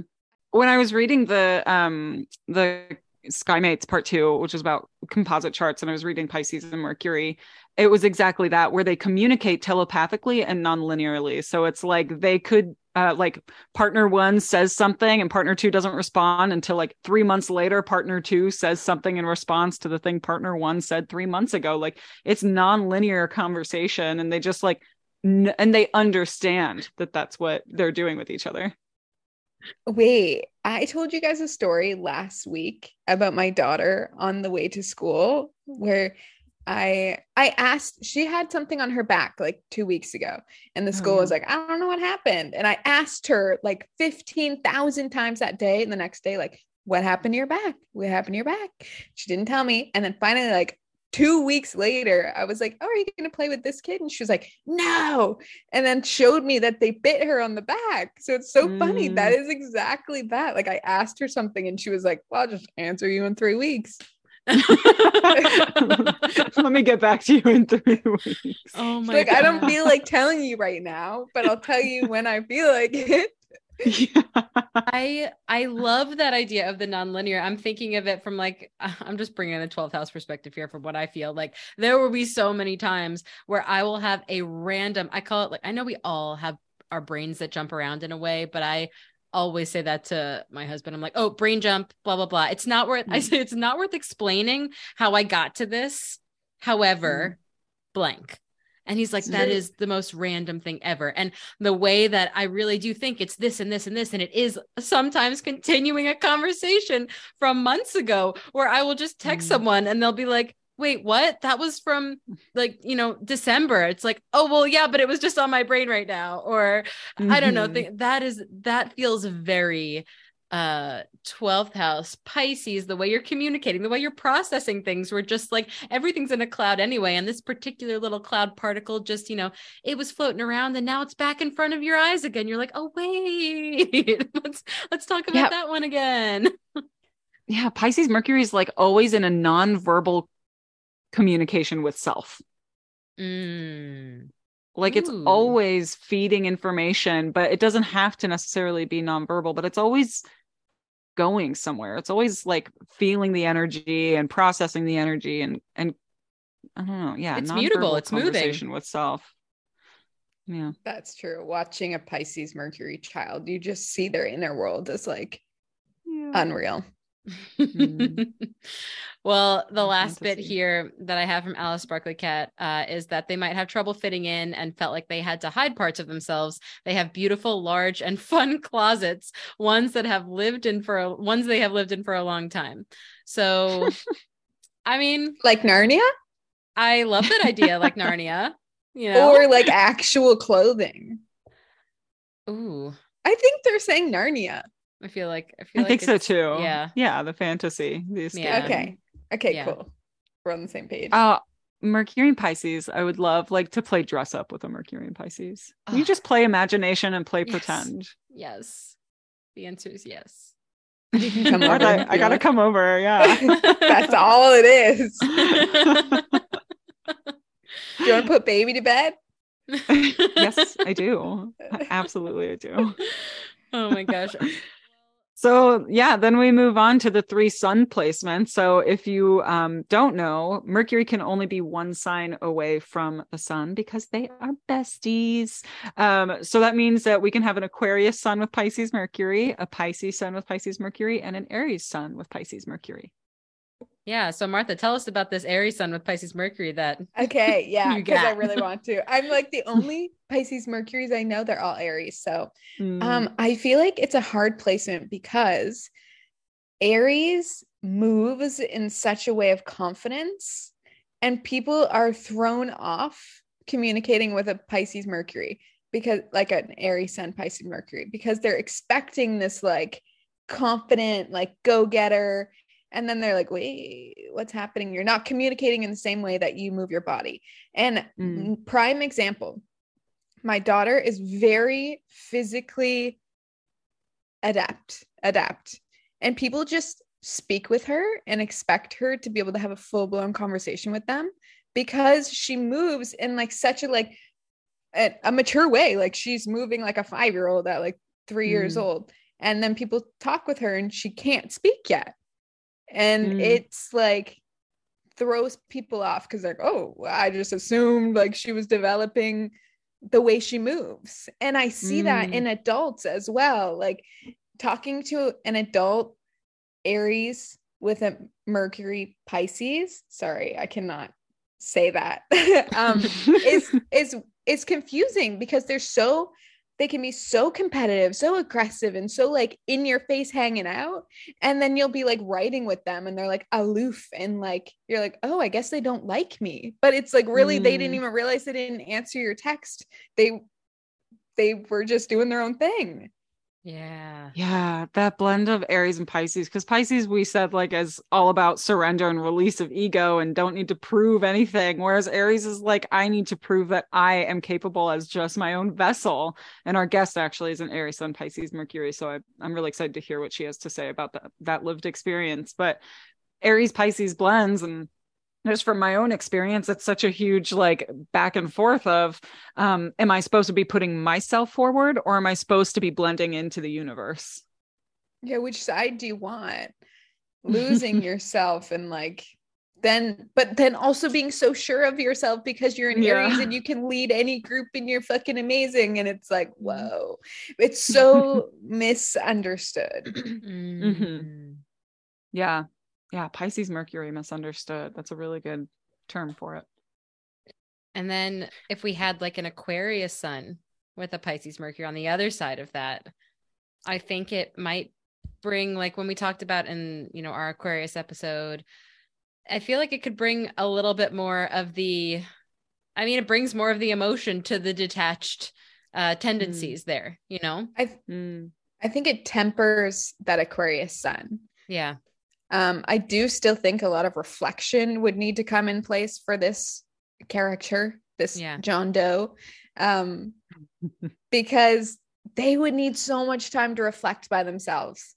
When I was reading the um the Skymates part two, which is about composite charts, and I was reading Pisces and Mercury, it was exactly that where they communicate telepathically and non-linearly. So it's like they could uh like partner one says something and partner two doesn't respond until like three months later, partner two says something in response to the thing partner one said three months ago. Like it's non-linear conversation, and they just like n- and they understand that that's what they're doing with each other. Wait, I told you guys a story last week about my daughter on the way to school where I I asked she had something on her back like 2 weeks ago and the Oh, school yeah. was like I don't know what happened and I asked her like 15,000 times that day and the next day like what happened to your back? What happened to your back? She didn't tell me and then finally like two weeks later, I was like, Oh, are you going to play with this kid? And she was like, No. And then showed me that they bit her on the back. So it's so funny. Mm. That is exactly that. Like, I asked her something and she was like, Well, I'll just answer you in three weeks. Let me get back to you in three weeks. oh my like, I don't feel like telling you right now, but I'll tell you when I feel like it. Yeah. I I love that idea of the nonlinear. I'm thinking of it from like I'm just bringing in a 12th house perspective here from what I feel like. There will be so many times where I will have a random. I call it like I know we all have our brains that jump around in a way, but I always say that to my husband. I'm like, oh, brain jump, blah blah blah. It's not worth. I Mm. say it's not worth explaining how I got to this. However, blank. And he's like, that is the most random thing ever. And the way that I really do think it's this and this and this, and it is sometimes continuing a conversation from months ago where I will just text Mm. someone and they'll be like, wait, what? That was from like, you know, December. It's like, oh, well, yeah, but it was just on my brain right now. Or I don't know. Mhm. Th- that is, that feels very uh 12th house pisces the way you're communicating the way you're processing things we're just like everything's in a cloud anyway and this particular little cloud particle just you know it was floating around and now it's back in front of your eyes again you're like oh wait let's let's talk about Yeah. that one again yeah, Pisces Mercury is like always in a non-verbal communication with self. Mm. Like it's Ooh. always feeding information, but it doesn't have to necessarily be nonverbal, but it's always going somewhere. It's always like feeling the energy and processing the energy and and I don't know. Yeah, It's mutable, nonverbal it's moving. conversation with self. Yeah. That's true. Watching a Pisces Mercury child, you just see their inner world as like unreal. Mm. well, the Oh, last bit here that I have from Alice Sparkly Kat uh, is that they might have trouble fitting in and felt like they had to hide parts of themselves. They have beautiful, large, and fun closets, ones that have lived in for a, ones they have lived in for a long time. So, I mean, Like Narnia I love that idea, like Narnia. You know, or like actual clothing. ooh, I think they're saying Narnia. I feel like I feel I like think so too. Yeah, Yeah, the fantasy. The escape. Yeah. Okay. Okay, Yeah. cool. We're on the same page. Uh Mercury and Pisces, I would love like to play dress up with a Mercury and Pisces. You just play imagination and play Yes. pretend. yes. The answer is yes. You can come over. I, I gotta come over. Yeah. That's all it is. Do you want to put baby to bed? yes, I do. Absolutely, I do. oh my gosh. So yeah, then we move on to the three sun placements. So if you um, don't know, Mercury can only be one sign away from the sun because they are besties. Um, so that means that we can have an Aquarius sun with Pisces Mercury, a Pisces sun with Pisces Mercury, and an Aries sun with Pisces Mercury. Yeah. So Martha, tell us about this Aries sun with Pisces Mercury that Okay, yeah, because I really want to. I'm like the only Pisces Mercuries I know. They're all Aries. So Mm, um, I feel like it's a hard placement because Aries moves in such a way of confidence, and people are thrown off communicating with a Pisces Mercury because, like, an Aries Sun Pisces Mercury, because they're expecting this like confident, like go getter. And then they're like, wait, what's happening? You're not communicating in the same way that you move your body. And Mm. prime example my daughter is very physically adapt adapt and people just speak with her and expect her to be able to have a full-blown conversation with them because she moves in like such a like a, a mature way like she's moving like a five-year-old at like three years Mm. old and then people talk with her and she can't speak yet and Mm. it's like throws people off because they're like oh i just assumed like she was developing the way she moves and i see that Mm. in adults as well like talking to an adult aries with a mercury pisces sorry i cannot say that um is is is confusing because they're so they can be so competitive so aggressive and so like in your face hanging out and then you'll be like writing with them and they're like aloof and like you're like oh i guess they don't like me. But it's like really they didn't Mm. even realize they didn't answer your text. They they were just doing their own thing Yeah. Yeah, that blend of Aries and Pisces, because Pisces we said like is all about surrender and release of ego and don't need to prove anything. Whereas Aries is like, I need to prove that I am capable as just my own vessel. And our guest actually is an Aries Sun Pisces Mercury. So I, I'm really excited to hear what she has to say about that that lived experience. But Aries Pisces blends and just from my own experience it's such a huge like back and forth of um am i supposed to be putting myself forward or am i supposed to be blending into the universe Yeah, which side do you want? Losing yourself and like then but then also being so sure of yourself because you're an Yeah. Aries and you can lead any group and you're fucking amazing. And it's like, whoa. It's so misunderstood. Mhm. yeah yeah pisces mercury misunderstood that's a really good term for it And then if we had like an Aquarius sun with a Pisces Mercury on the other side of that, I think it might bring like when we talked about in, you know, our Aquarius episode, I feel like it could bring a little bit more of the I mean, it brings more of the emotion to the detached uh tendencies there, you know? I Mm. I think it tempers that Aquarius sun. Yeah. Um, I do still think a lot of reflection would need to come in place for this character, this Yeah. John Doe, um, because they would need so much time to reflect by themselves.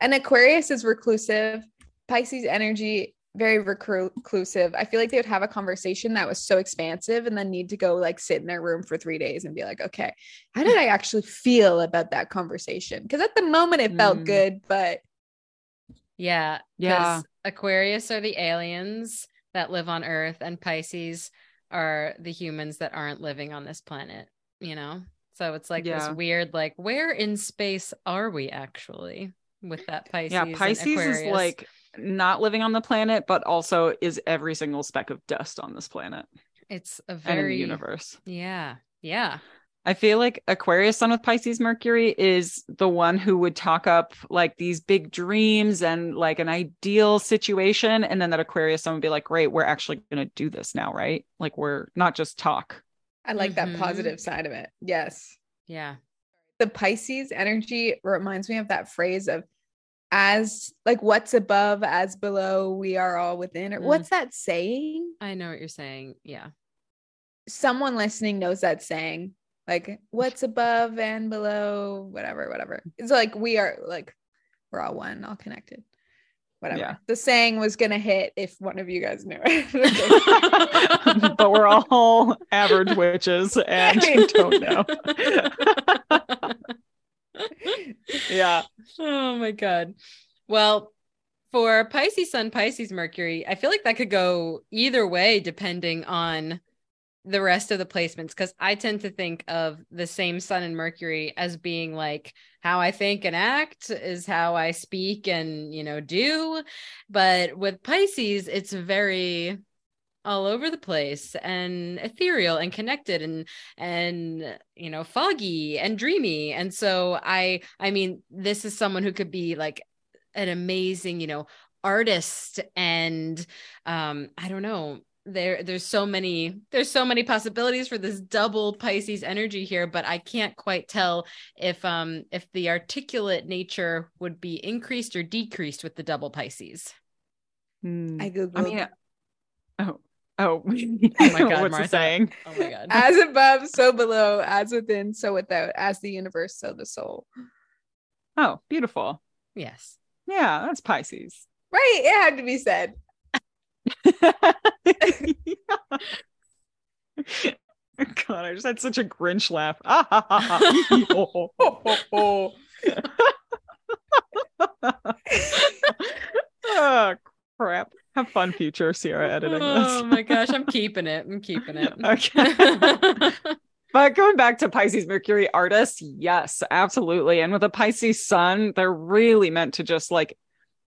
And Aquarius is reclusive, Pisces energy, very reclusive. I feel like they would have a conversation that was so expansive and then need to go like sit in their room for three days and be like, okay, how did I actually feel about that conversation? Because at the moment it felt Mm. good, but Yeah. Yeah. Aquarius are the aliens that live on Earth, and Pisces are the humans that aren't living on this planet, you know? So it's like Yeah. this weird, like, where in space are we actually with that Pisces? yeah pisces is like not living on the planet but also is every single speck of dust on this planet it's a and in the very, universe yeah, yeah, I feel like Aquarius Sun with Pisces Mercury is the one who would talk up like these big dreams and like an ideal situation. And then that Aquarius Sun would be like, great, we're actually going to do this now, right? Like we're not just talk. I like Mhm. that positive side of it. Yes. yeah. The Pisces energy reminds me of that phrase of as like what's above, as below, we are all within. Or Mm. what's that saying? I know what you're saying. Yeah. Someone listening knows that saying. Like what's above and below, whatever, whatever. It's like we are like we're all one, all connected. Whatever. Yeah. The saying was gonna hit if one of you guys knew it. but we're all average witches and don't know. yeah. Oh my god. Well, for Pisces Sun, Pisces Mercury, I feel like that could go either way depending on the rest of the placements because I tend to think of the same Sun and Mercury as being like how I think and act is how I speak and you know do. But with Pisces, it's very all over the place and ethereal and connected and and you know foggy and dreamy and so i i mean this is someone who could be like an amazing you know artist and um i don't know there there's so many there's so many possibilities for this double pisces energy here but i can't quite tell if um if the articulate nature would be increased or decreased with the double pisces Hmm. I googled I mean, oh, oh, Oh my God, what's Martha. the saying? oh my god as above, so below, as within, so without, as the universe, so the soul. Oh, beautiful. yes Yeah, that's Pisces. Right. It had to be said. God, I just had such a Grinch laugh. Ah, ha, ha, ha. Oh, oh, oh, oh. oh, crap. Have fun, future Sierra editing this. Oh my gosh, I'm keeping it. I'm keeping it. Okay. But going back to Pisces Mercury artists, yes, absolutely. And with a Pisces sun, they're really meant to just like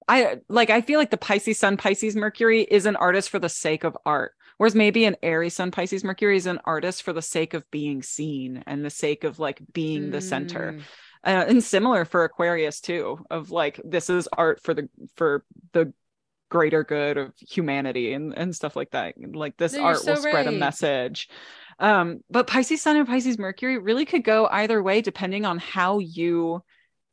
I like I feel like the Pisces sun Pisces Mercury is an artist for the sake of art. Whereas maybe an Aries sun Pisces Mercury is an artist for the sake of being seen and the sake of like being the center. Mm, Uh, and similar for Aquarius too, of like this is art for the for the greater good of humanity and, and stuff like that. Like this No, art will so spread a message. Um, but Pisces Sun and Pisces Mercury really could go either way depending on how you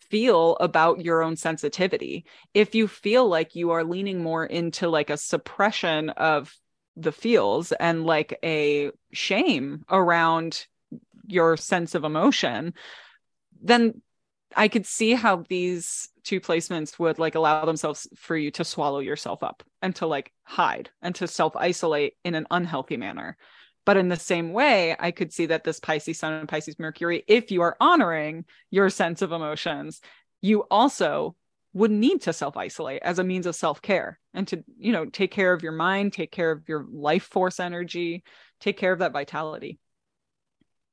feel about your own sensitivity. If you feel like you are leaning more into like a suppression of the feels and like a shame around your sense of emotion, then I could see how these two placements would like allow themselves for you to swallow yourself up and to like hide and to self isolate in an unhealthy manner. But in the same way, I could see that this Pisces Sun and Pisces Mercury, if you are honoring your sense of emotions, you also would need to self isolate as a means of self care and to, you know, take care of your mind, take care of your life force energy, take care of that vitality.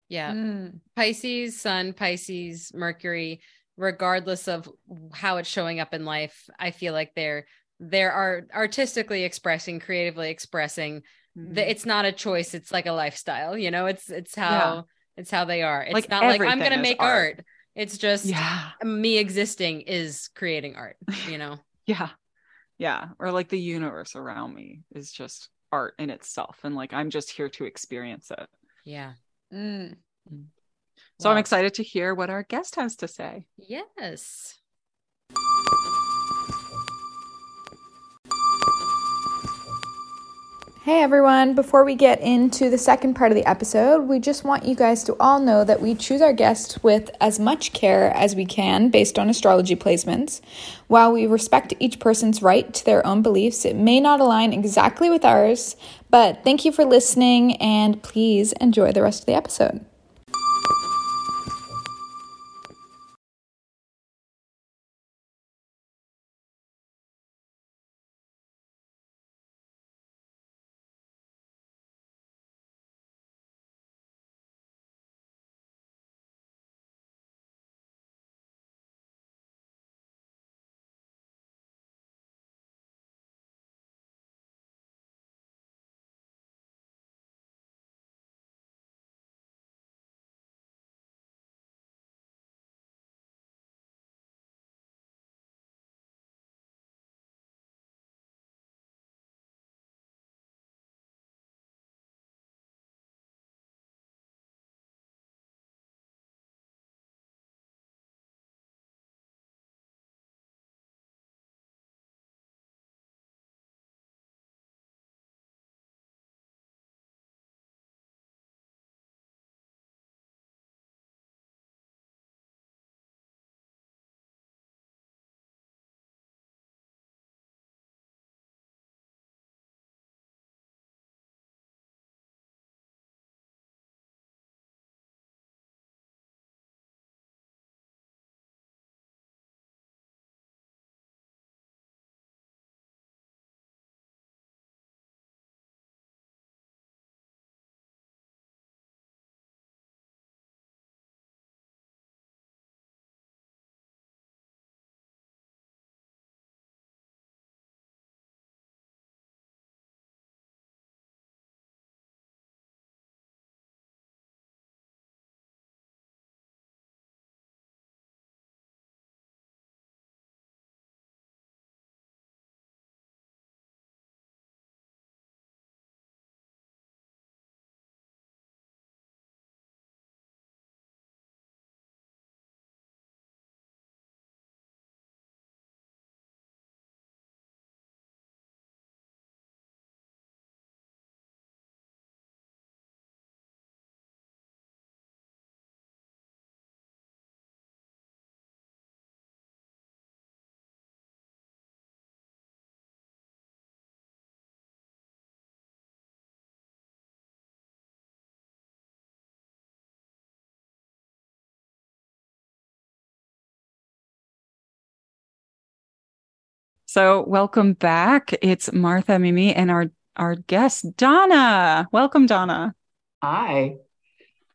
Yeah. Mm. Pisces, Sun, Pisces, Mercury, regardless of how it's showing up in life, I feel like they're they are artistically expressing, creatively expressing mm-hmm. it's not a choice it's like a lifestyle you know it's it's how yeah. it's how they are it's like not like i'm gonna make art. art. it's just yeah me existing is creating art you know yeah yeah or like the universe around me is just art in itself and like i'm just here to experience it yeah mm. mm. so i'm excited to hear what our guest has to say yes Hey everyone, before we get into the second part of the episode, we just want you guys to all know that we choose our guests with as much care as we can based on astrology placements. While we respect each person's right to their own beliefs, it may not align exactly with ours, but thank you for listening and please enjoy the rest of the episode. So, welcome back. It's Martha Mimi and our our guest Donna. Welcome, Donna. Hi.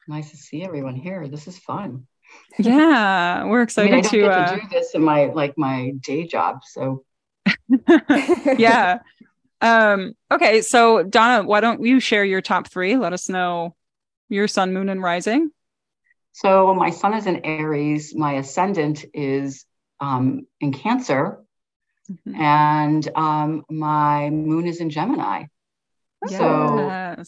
Nice to see everyone here. This is fun. Yeah, we're excited I, mean, I to, uh... to do this in my like my day job. So yeah. Um, okay, so Donna, why don't you share your top three? Let us know your sun, moon, and rising. So my sun is in Aries. My ascendant is um, in Cancer, Mm-hmm. And um, my moon is in Gemini. Yes. So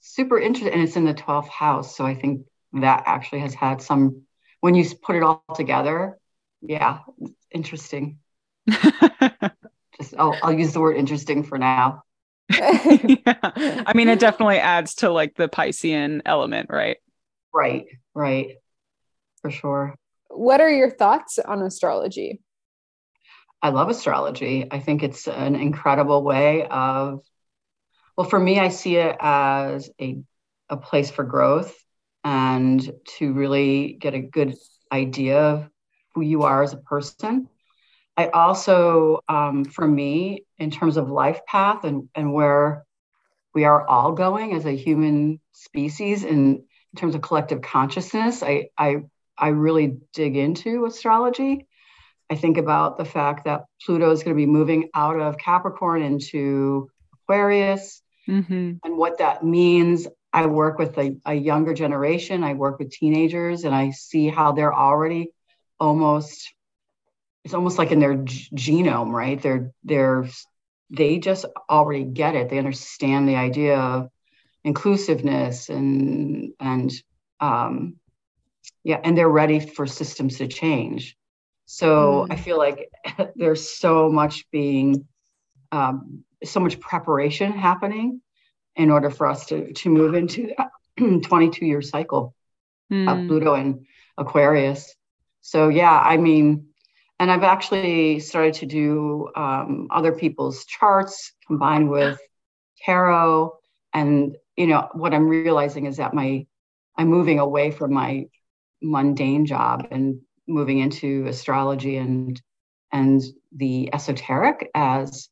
super interesting. And it's in the 12th house. So I think that actually has had some, when you put it all together, yeah, interesting. Just, I'll, I'll use the word interesting for now. yeah. I mean, it definitely adds to like the Piscean element, right? Right, right. For sure. What are your thoughts on astrology? I love astrology. I think it's an incredible way of, well, for me, I see it as a, a place for growth and to really get a good idea of who you are as a person. I also, um, for me, in terms of life path and, and where we are all going as a human species and in terms of collective consciousness, I, I, I really dig into astrology. I think about the fact that Pluto is going to be moving out of Capricorn into Aquarius mm-hmm. and what that means. I work with a, a younger generation, I work with teenagers, and I see how they're already almost it's almost like in their g- genome, right? They're they're they just already get it. They understand the idea of inclusiveness and and um, yeah, and they're ready for systems to change. So mm. I feel like there's so much being um, so much preparation happening in order for us to to move into that 22 year cycle mm. of Pluto and Aquarius. So yeah, I mean and I've actually started to do um, other people's charts combined with tarot. And you know what I'm realizing is that my I'm moving away from my mundane job and moving into astrology and and the esoteric as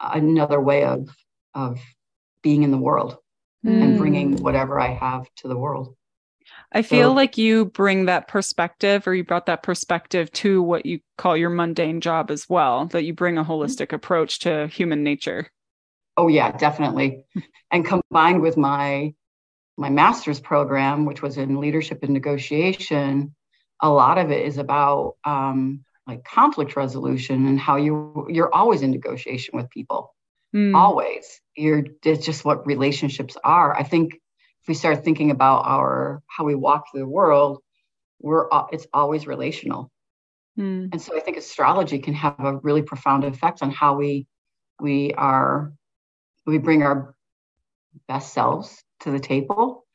another way of of being in the world mm. and bringing hmm. whatever I have to the world. I feel so, like you bring that perspective or you brought that perspective to what you call your mundane job as well, that you bring a mm-hmm. holistic approach to human nature. Oh yeah, definitely. and combined with my my master's program, which was in leadership and negotiation, a lot of it is about um, like conflict resolution and how you you're always in negotiation with people. Mm. Always. You're it's just what relationships are. I think if we start thinking about our how we walk through the world, we're it's always relational. Mm. And so I think astrology can have a really profound effect on how we we are we bring our best selves to the table.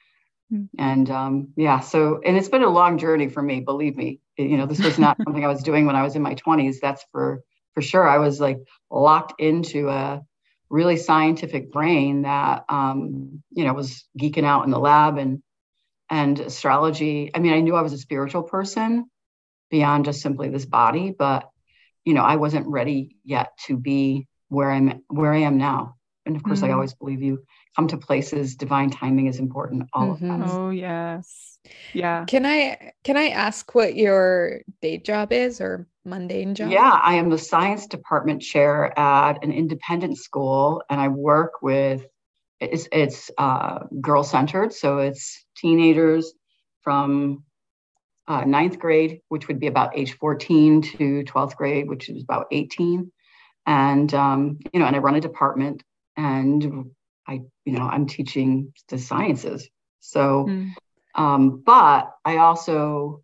Mm. And um, yeah, so and it's been a long journey for me. Believe me, you know, this was not something I was doing when I was in my 20s. That's for for sure. I was like locked into a really scientific brain that um, you know was geeking out in the lab and and astrology. I mean, I knew I was a spiritual person beyond just simply this body, but you know, I wasn't ready yet to be where I'm where I am now. And of course, mm-hmm. I always believe you come to places. Divine timing is important. All mm-hmm. of that. Oh yes, yeah. Can I can I ask what your day job is or mundane job? Yeah, I am the science department chair at an independent school, and I work with it's it's uh, girl centered, so it's teenagers from uh, ninth grade, which would be about age 14, to 12th grade, which is about 18. And um, you know, and I run a department, and I you know I'm teaching the sciences. So, mm. um, but I also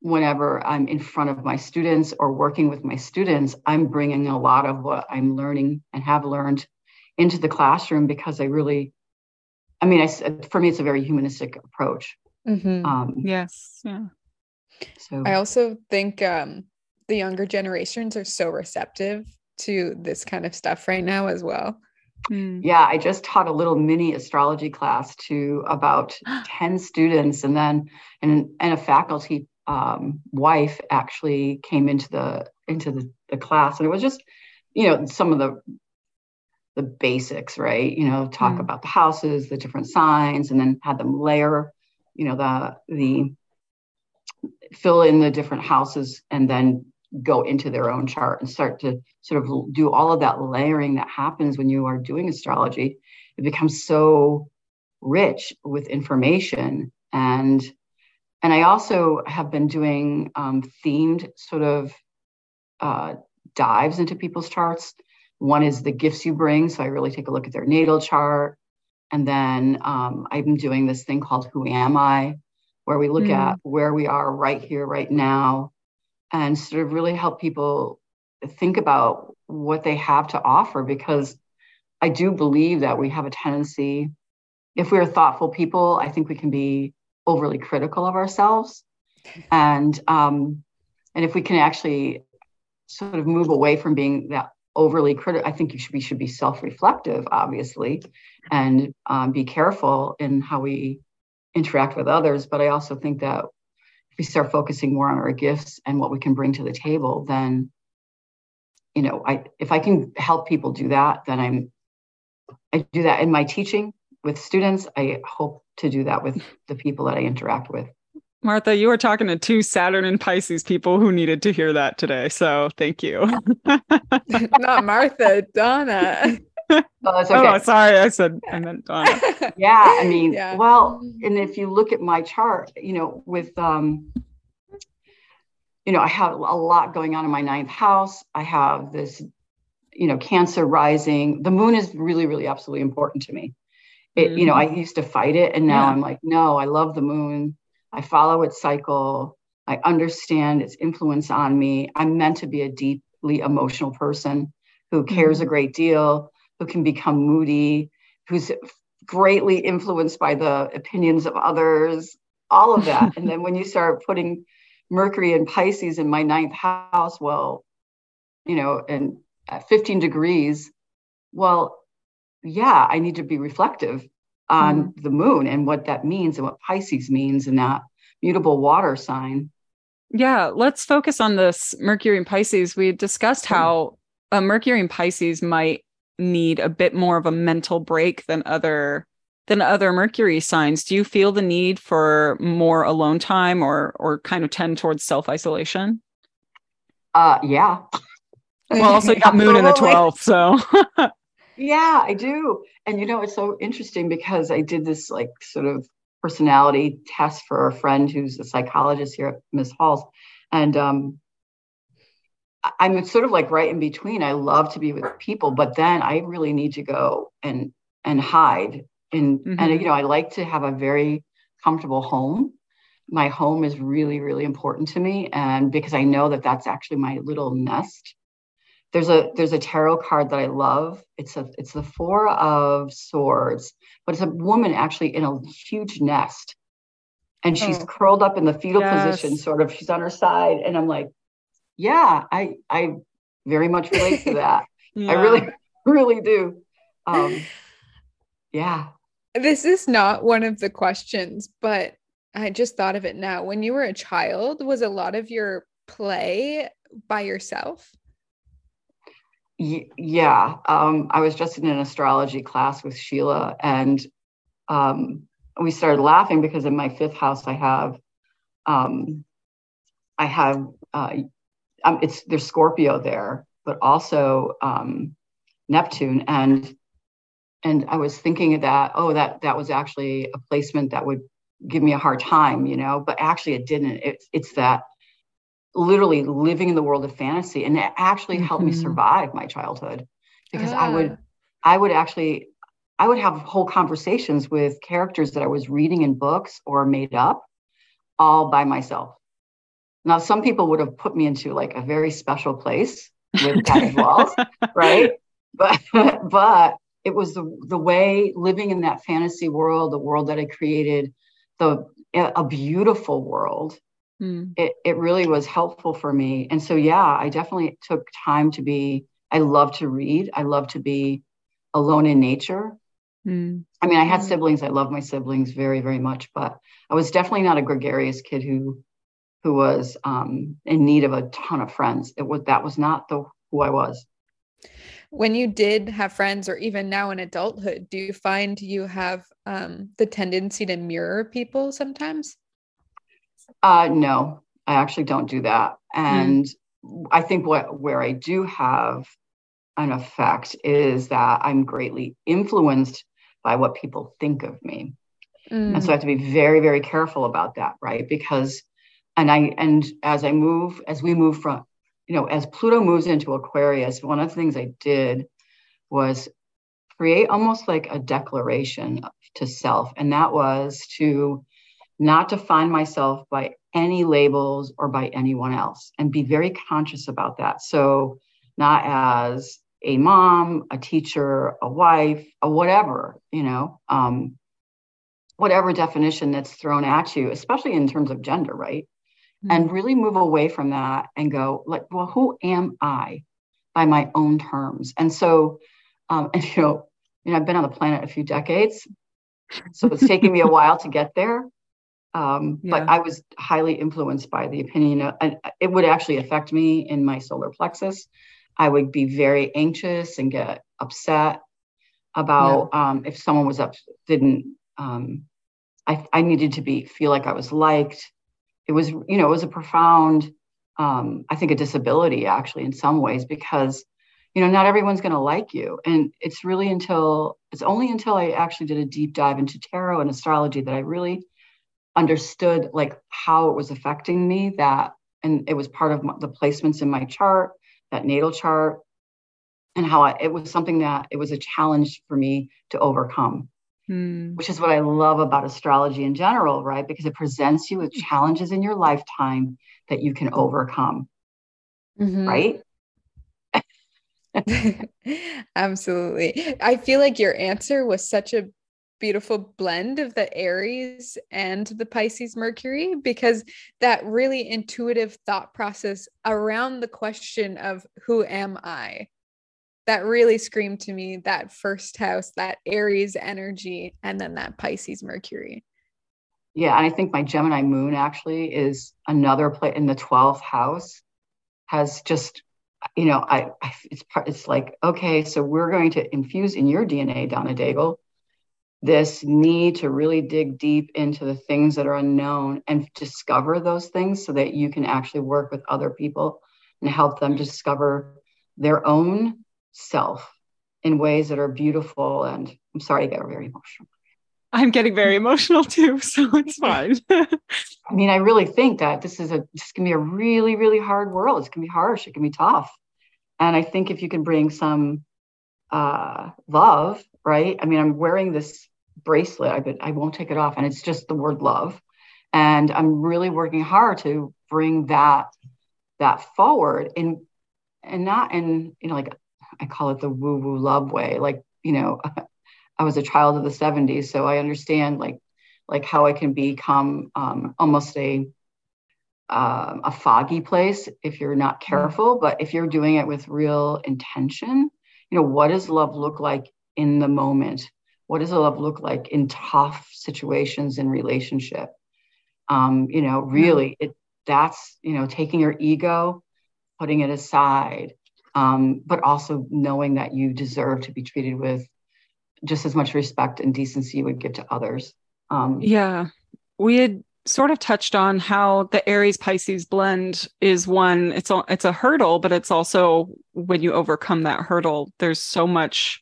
whenever I'm in front of my students or working with my students, I'm bringing a lot of what I'm learning and have learned into the classroom because I really, I mean, I, for me, it's a very humanistic approach. Mm-hmm. Um, yes. Yeah. So I also think um, the younger generations are so receptive to this kind of stuff right now as well. Mm. Yeah, I just taught a little mini astrology class to about 10 students and then and, and a faculty um, wife actually came into the into the, the class and it was just you know some of the the basics right you know talk mm. about the houses the different signs and then had them layer you know the the fill in the different houses and then go into their own chart and start to sort of do all of that layering that happens when you are doing astrology it becomes so rich with information and and I also have been doing um, themed sort of uh, dives into people's charts. One is the gifts you bring. So I really take a look at their natal chart. And then um, I'm doing this thing called Who Am I, where we look mm. at where we are right here, right now, and sort of really help people think about what they have to offer because I do believe that we have a tendency, if we're thoughtful people, I think we can be overly critical of ourselves. And um, and if we can actually sort of move away from being that overly critical, I think you should, we should be self-reflective, obviously, and um, be careful in how we interact with others. But I also think that we start focusing more on our gifts and what we can bring to the table, then you know, I if I can help people do that, then I'm I do that in my teaching with students. I hope to do that with the people that I interact with. Martha, you were talking to two Saturn and Pisces people who needed to hear that today. So thank you. Not Martha, Donna. Oh, okay. oh, sorry. I said I meant Donna. yeah, I mean, yeah. well, and if you look at my chart, you know, with um, you know, I have a lot going on in my ninth house. I have this, you know, cancer rising. The moon is really, really absolutely important to me. It, mm-hmm. you know, mm-hmm. I used to fight it and now yeah. I'm like, no, I love the moon. I follow its cycle. I understand its influence on me. I'm meant to be a deeply emotional person who cares mm-hmm. a great deal, who can become moody, who's greatly influenced by the opinions of others, all of that. and then when you start putting Mercury and Pisces in my ninth house, well, you know, and at 15 degrees, well, yeah, I need to be reflective on mm-hmm. the moon and what that means and what Pisces means and that mutable water sign. Yeah, let's focus on this Mercury and Pisces. We discussed how a Mercury and Pisces might need a bit more of a mental break than other than other Mercury signs. Do you feel the need for more alone time or or kind of tend towards self-isolation? Uh yeah. Well, also you got moon in the 12th, so Yeah, I do. And you know, it's so interesting because I did this like sort of personality test for a friend who's a psychologist here at Miss Hall's. And um, I'm sort of like right in between. I love to be with people, but then I really need to go and and hide. And mm-hmm. and you know, I like to have a very comfortable home. My home is really, really important to me, and because I know that that's actually my little nest there's a there's a tarot card that I love. It's a it's the four of swords, but it's a woman actually in a huge nest. And she's oh. curled up in the fetal yes. position, sort of. She's on her side. And I'm like, yeah, I I very much relate to that. yeah. I really, really do. Um yeah. This is not one of the questions, but I just thought of it now. When you were a child, was a lot of your play by yourself? yeah, um, I was just in an astrology class with Sheila, and um, we started laughing because in my fifth house I have, um, I have, uh, um, it's there's Scorpio there, but also um, Neptune, and and I was thinking of that oh that that was actually a placement that would give me a hard time, you know, but actually it didn't. It's it's that literally living in the world of fantasy and it actually mm-hmm. helped me mm-hmm. survive my childhood because i would i would actually i would have whole conversations with characters that i was reading in books or made up all by myself now some people would have put me into like a very special place with padded walls right but but it was the, the way living in that fantasy world the world that i created the a beautiful world mm. it, it really was helpful for me. And so, yeah, I definitely took time to be, I love to read. I love to be alone in nature. Mm. I mean, I had siblings. I love my siblings very, very much, but I was definitely not a gregarious kid who, who was um, in need of a ton of friends. It was that was not the who I was. When you did have friends, or even now in adulthood, do you find you have um, the tendency to mirror people sometimes? Uh, no, I actually don't do that. And mm. I think what where I do have an effect is that I'm greatly influenced by what people think of me. Mm. And so I have to be very, very careful about that, right? Because and I and as I move, as we move from, you know, as Pluto moves into Aquarius, one of the things I did was create almost like a declaration to self. And that was to not define myself by any labels or by anyone else and be very conscious about that. So, not as a mom, a teacher, a wife, a whatever, you know, um, whatever definition that's thrown at you, especially in terms of gender, right? Mm-hmm. And really move away from that and go, like, well, who am I by my own terms? And so, um, and you know, you know, I've been on the planet a few decades, so it's taken me a while to get there. Um, yeah. But I was highly influenced by the opinion. Of, and it would actually affect me in my solar plexus. I would be very anxious and get upset about yeah. um, if someone was up didn't. Um, I, I needed to be feel like I was liked. It was you know it was a profound. Um, I think a disability actually in some ways because you know not everyone's going to like you and it's really until it's only until i actually did a deep dive into tarot and astrology that i really understood like how it was affecting me that and it was part of the placements in my chart that natal chart and how I, it was something that it was a challenge for me to overcome hmm. which is what i love about astrology in general right because it presents you with challenges in your lifetime that you can overcome mm-hmm. right Absolutely. I feel like your answer was such a beautiful blend of the Aries and the Pisces Mercury because that really intuitive thought process around the question of who am I that really screamed to me that first house, that Aries energy, and then that Pisces Mercury. Yeah, and I think my Gemini moon actually is another place in the 12th house has just you know, I, I it's it's like okay, so we're going to infuse in your DNA, Donna Daigle, this need to really dig deep into the things that are unknown and discover those things so that you can actually work with other people and help them discover their own self in ways that are beautiful. And I'm sorry, I get very emotional. I'm getting very emotional too, so it's fine. I mean, I really think that this is a this can be a really, really hard world. It's gonna be harsh, it can be tough. And I think if you can bring some uh, love, right? I mean, I'm wearing this bracelet, I, but I won't take it off, and it's just the word love. And I'm really working hard to bring that that forward in and not in you know like I call it the woo woo love way. Like you know, I was a child of the 70s, so I understand like like how I can become um, almost a um, a foggy place if you're not mm-hmm. careful. But if you're doing it with real intention, you know, what does love look like in the moment? What does love look like in tough situations in relationship? Um, you know, really, it that's you know taking your ego, putting it aside, um, but also knowing that you deserve to be treated with just as much respect and decency you would give to others. Um, yeah, we had sort of touched on how the Aries Pisces blend is one. It's a, it's a hurdle, but it's also when you overcome that hurdle, there's so much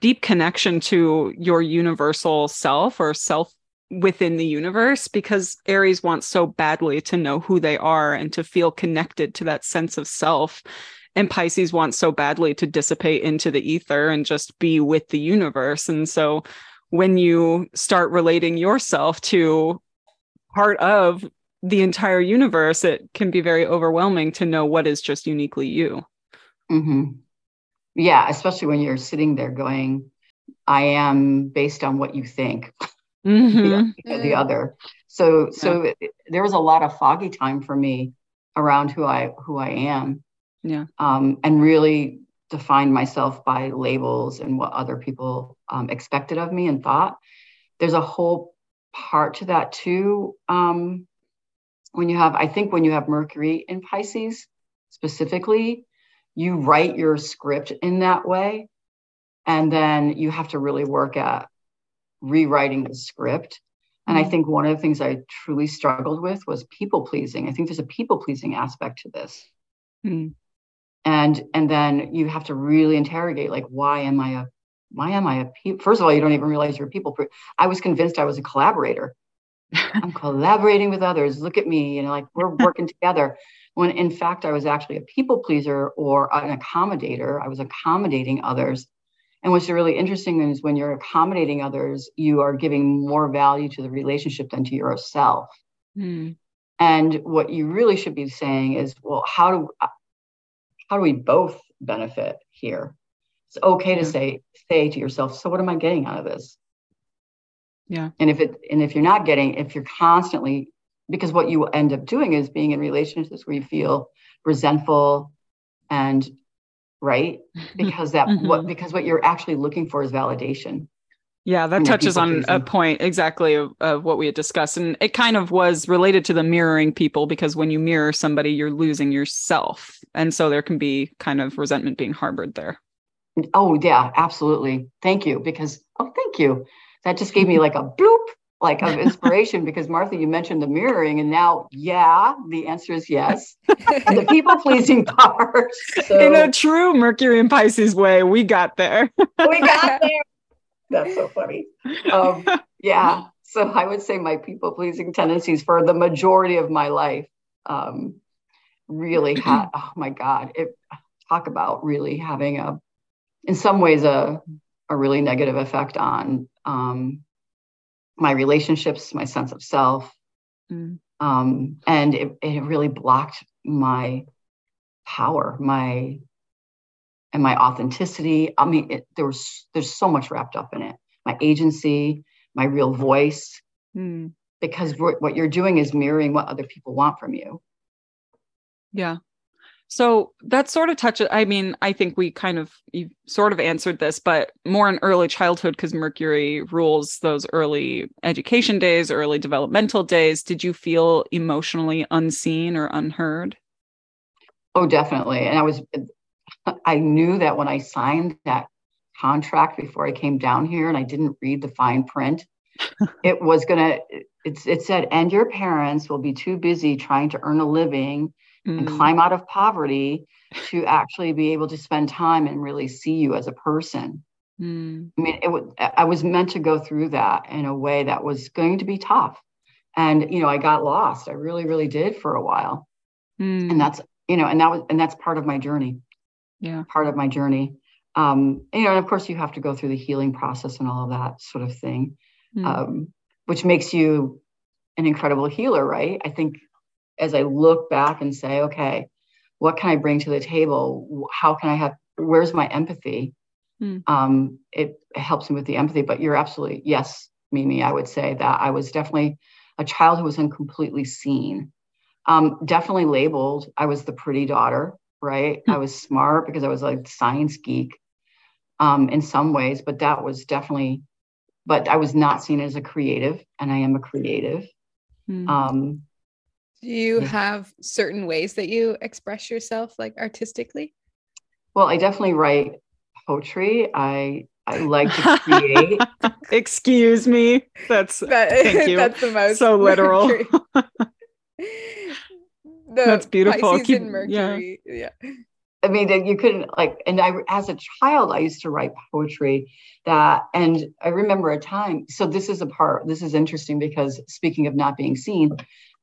deep connection to your universal self or self within the universe because Aries wants so badly to know who they are and to feel connected to that sense of self and Pisces wants so badly to dissipate into the ether and just be with the universe. And so when you start relating yourself to part of the entire universe, it can be very overwhelming to know what is just uniquely you. Mm-hmm. Yeah, especially when you're sitting there going, I am based on what you think. Mm-hmm. the, the, other. So so yeah. there was a lot of foggy time for me around who I who I am yeah um, and really define myself by labels and what other people um, expected of me and thought there's a whole part to that too um, when you have i think when you have mercury in pisces specifically you write your script in that way and then you have to really work at rewriting the script and I mm-hmm. think one of the things I truly struggled with was people pleasing. I think there's a people pleasing aspect to this. Mm and and then you have to really interrogate like why am i a why am i a pe- first of all you don't even realize you're a people i was convinced i was a collaborator. I'm collaborating with others. Look at me you know like we're working together. When in fact i was actually a people pleaser or an accommodator. I was accommodating others. And what's really interesting is when you're accommodating others, you are giving more value to the relationship than to yourself. Mm. And what you really should be saying is, well, how do how do we both benefit here? It's okay to say say to yourself, so what am I getting out of this? Yeah. And if it and if you're not getting, if you're constantly because what you end up doing is being in relationships where you feel resentful and right because that what Mhm. because what you're actually looking for is validation Yeah, that touches on a point exactly of, of what we had discussed. And it kind of was related to the mirroring people because when you mirror somebody, you're losing yourself. And so there can be kind of resentment being harbored there. oh yeah absolutely thank you because oh thank you that just gave me like a bloop like of inspiration because martha you mentioned the mirroring and now yeah the answer is yes and the people pleasing part so In a true Mercury and Pisces way, we got there. we got there that's so funny um, yeah so i would say my people pleasing tendencies for the majority of my life um, really had oh my god it talk about really having a in some ways a a really negative effect on um, my relationships my sense of self Mm. um, and it, it really blocked my power my and my authenticity i mean it, there was there's so much wrapped up in it my agency my real voice Mm. because what you're doing is mirroring what other people want from you Yeah. So that sort of touches, I mean, I think we kind of you sort of answered this, but more in early childhood because Mercury rules those early education days, early developmental days. Did you feel emotionally unseen or unheard? oh definitely and i was i knew that when i signed that contract before i came down here and i didn't read the fine print it was gonna it's it said and your parents will be too busy trying to earn a living and Mm. climb out of poverty to actually be able to spend time and really see you as a person. Mm. I mean, it I was meant to go through that in a way that was going to be tough. And, you know, I got lost. I really, really did for a while. Mm. And that's, you know, and that was, and that's part of my journey, yeah. part of my journey. Um, you know, and of course you have to go through the healing process and all of that sort of thing, Mm. um, which makes you an incredible healer, right? I think as I look back and say, okay, what can I bring to the table? How can I have, where's my empathy? Hmm. Um, it, helps me with the empathy, but you're absolutely, yes, Mimi, I would say that I was definitely a child who wasn't completely seen. Um, definitely labeled. I was the pretty daughter, right? Hmm. I was smart because I was like science geek um, in some ways, but that was definitely, but I was not seen as a creative, and I am a creative. Mm. Um, Do you Yeah. have certain ways that you express yourself like artistically? well, I definitely write poetry. I I like to create. Excuse me. That's That, Thank you. That's the most So literal. Mercury. The That's beautiful. Pisces Keep- and yeah. Mercury. Yeah. I mean, that you couldn't like, and I, as a child, I used to write poetry that, and I remember a time. So this is a part, this is interesting because speaking of not being seen,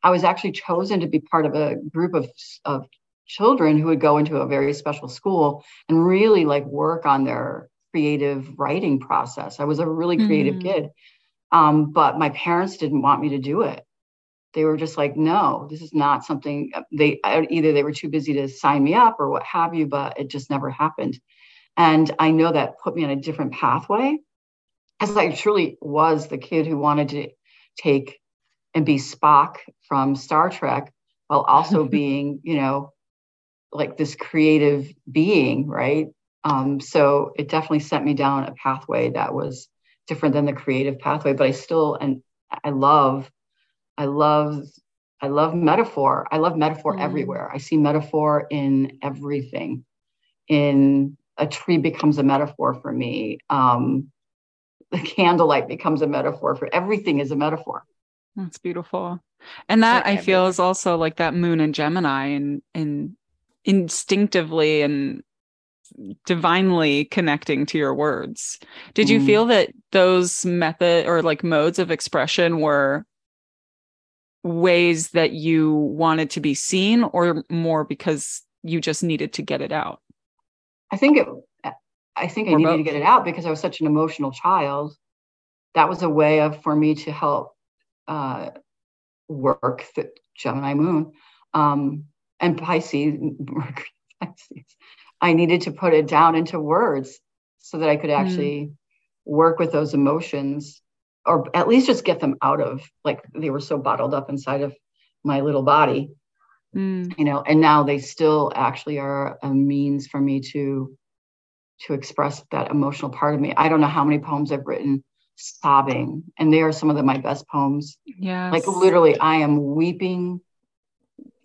I was actually chosen to be part of a group of, of children who would go into a very special school and really like work on their creative writing process. I was a really creative Mhm. kid. Um, but my parents didn't want me to do it they were just like no this is not something they either they were too busy to sign me up or what have you but it just never happened. And i know that put me on a different pathway as i truly was the kid who wanted to take and be spock from star trek while also being you know like this creative being right? Um, so it definitely sent me down a pathway that was different than the creative pathway but i still and i love I love I love metaphor. I love metaphor Mm. everywhere. I see metaphor in everything. In a tree becomes a metaphor for me. Um, the candlelight becomes a metaphor for everything is a metaphor. That's beautiful. And that For I feel is also like that moon and Gemini and and instinctively and divinely connecting to your words. Did you Mm. feel that those method or like modes of expression were ways that you wanted to be seen or more because you just needed to get it out? I think it I think I Or needed to get it out because I was such an emotional child. That was a way of for me to help uh, work the Gemini moon um, and Pisces, Pisces. I needed to put it down into words so that I could Mm. actually work with those emotions or at least just get them out of like they were so bottled up inside of my little body Mm. you know and now they still actually are a means for me to to express that emotional part of me i don't know how many poems i've written sobbing and they are some of the, my best poems yeah like literally i am weeping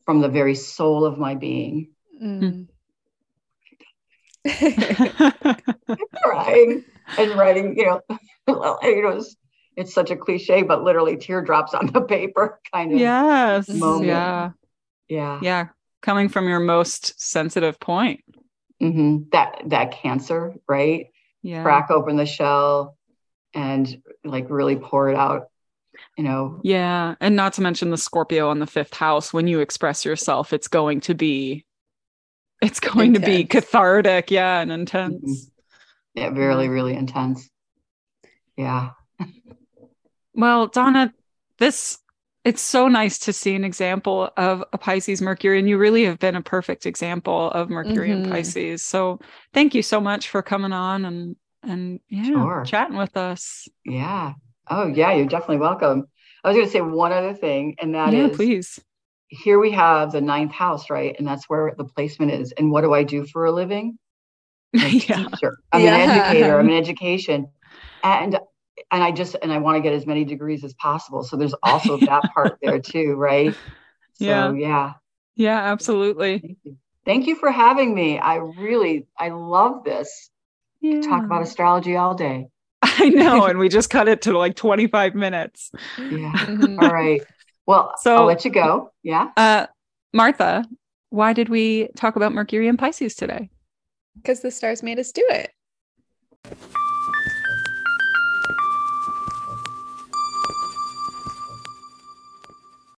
from the very soul of my being Mm. crying and writing you know you know it's, such a cliche but literally teardrops on the paper kind of yes. moment. Yeah. yeah, Yeah. Coming from your most sensitive point. hmm that that cancer right Yeah. crack open the shell and like really pour it out you know Yeah. And not to mention the Scorpio on the fifth house. When you express yourself, it's going to be it's going to be cathartic, yeah, and intense. yeah really really intense yeah Well, Donna, this it's so nice to see an example of a Pisces Mercury, and you really have been a perfect example of Mercury and Mhm. Pisces. So thank you so much for coming on and and yeah, Sure. chatting with us. yeah oh yeah you're definitely welcome i was going to say one other thing and that is yeah, please. here we have the ninth house right and that's where the placement is and what do i do for a living I'm a yeah. teacher i'm Yeah. an educator i'm in education and and i just and i want to get as many degrees as possible so there's also that part there too right so Yeah. yeah Yeah, absolutely. Thank you. Thank you for having me. I really, I love this. Yeah. Talk about astrology all day. I know, and we just cut it to like 25 minutes. Yeah. All right. Well, So- I'll let you go. Yeah. Uh Martha, why did we talk about Mercury and Pisces today? Because the stars made us do it.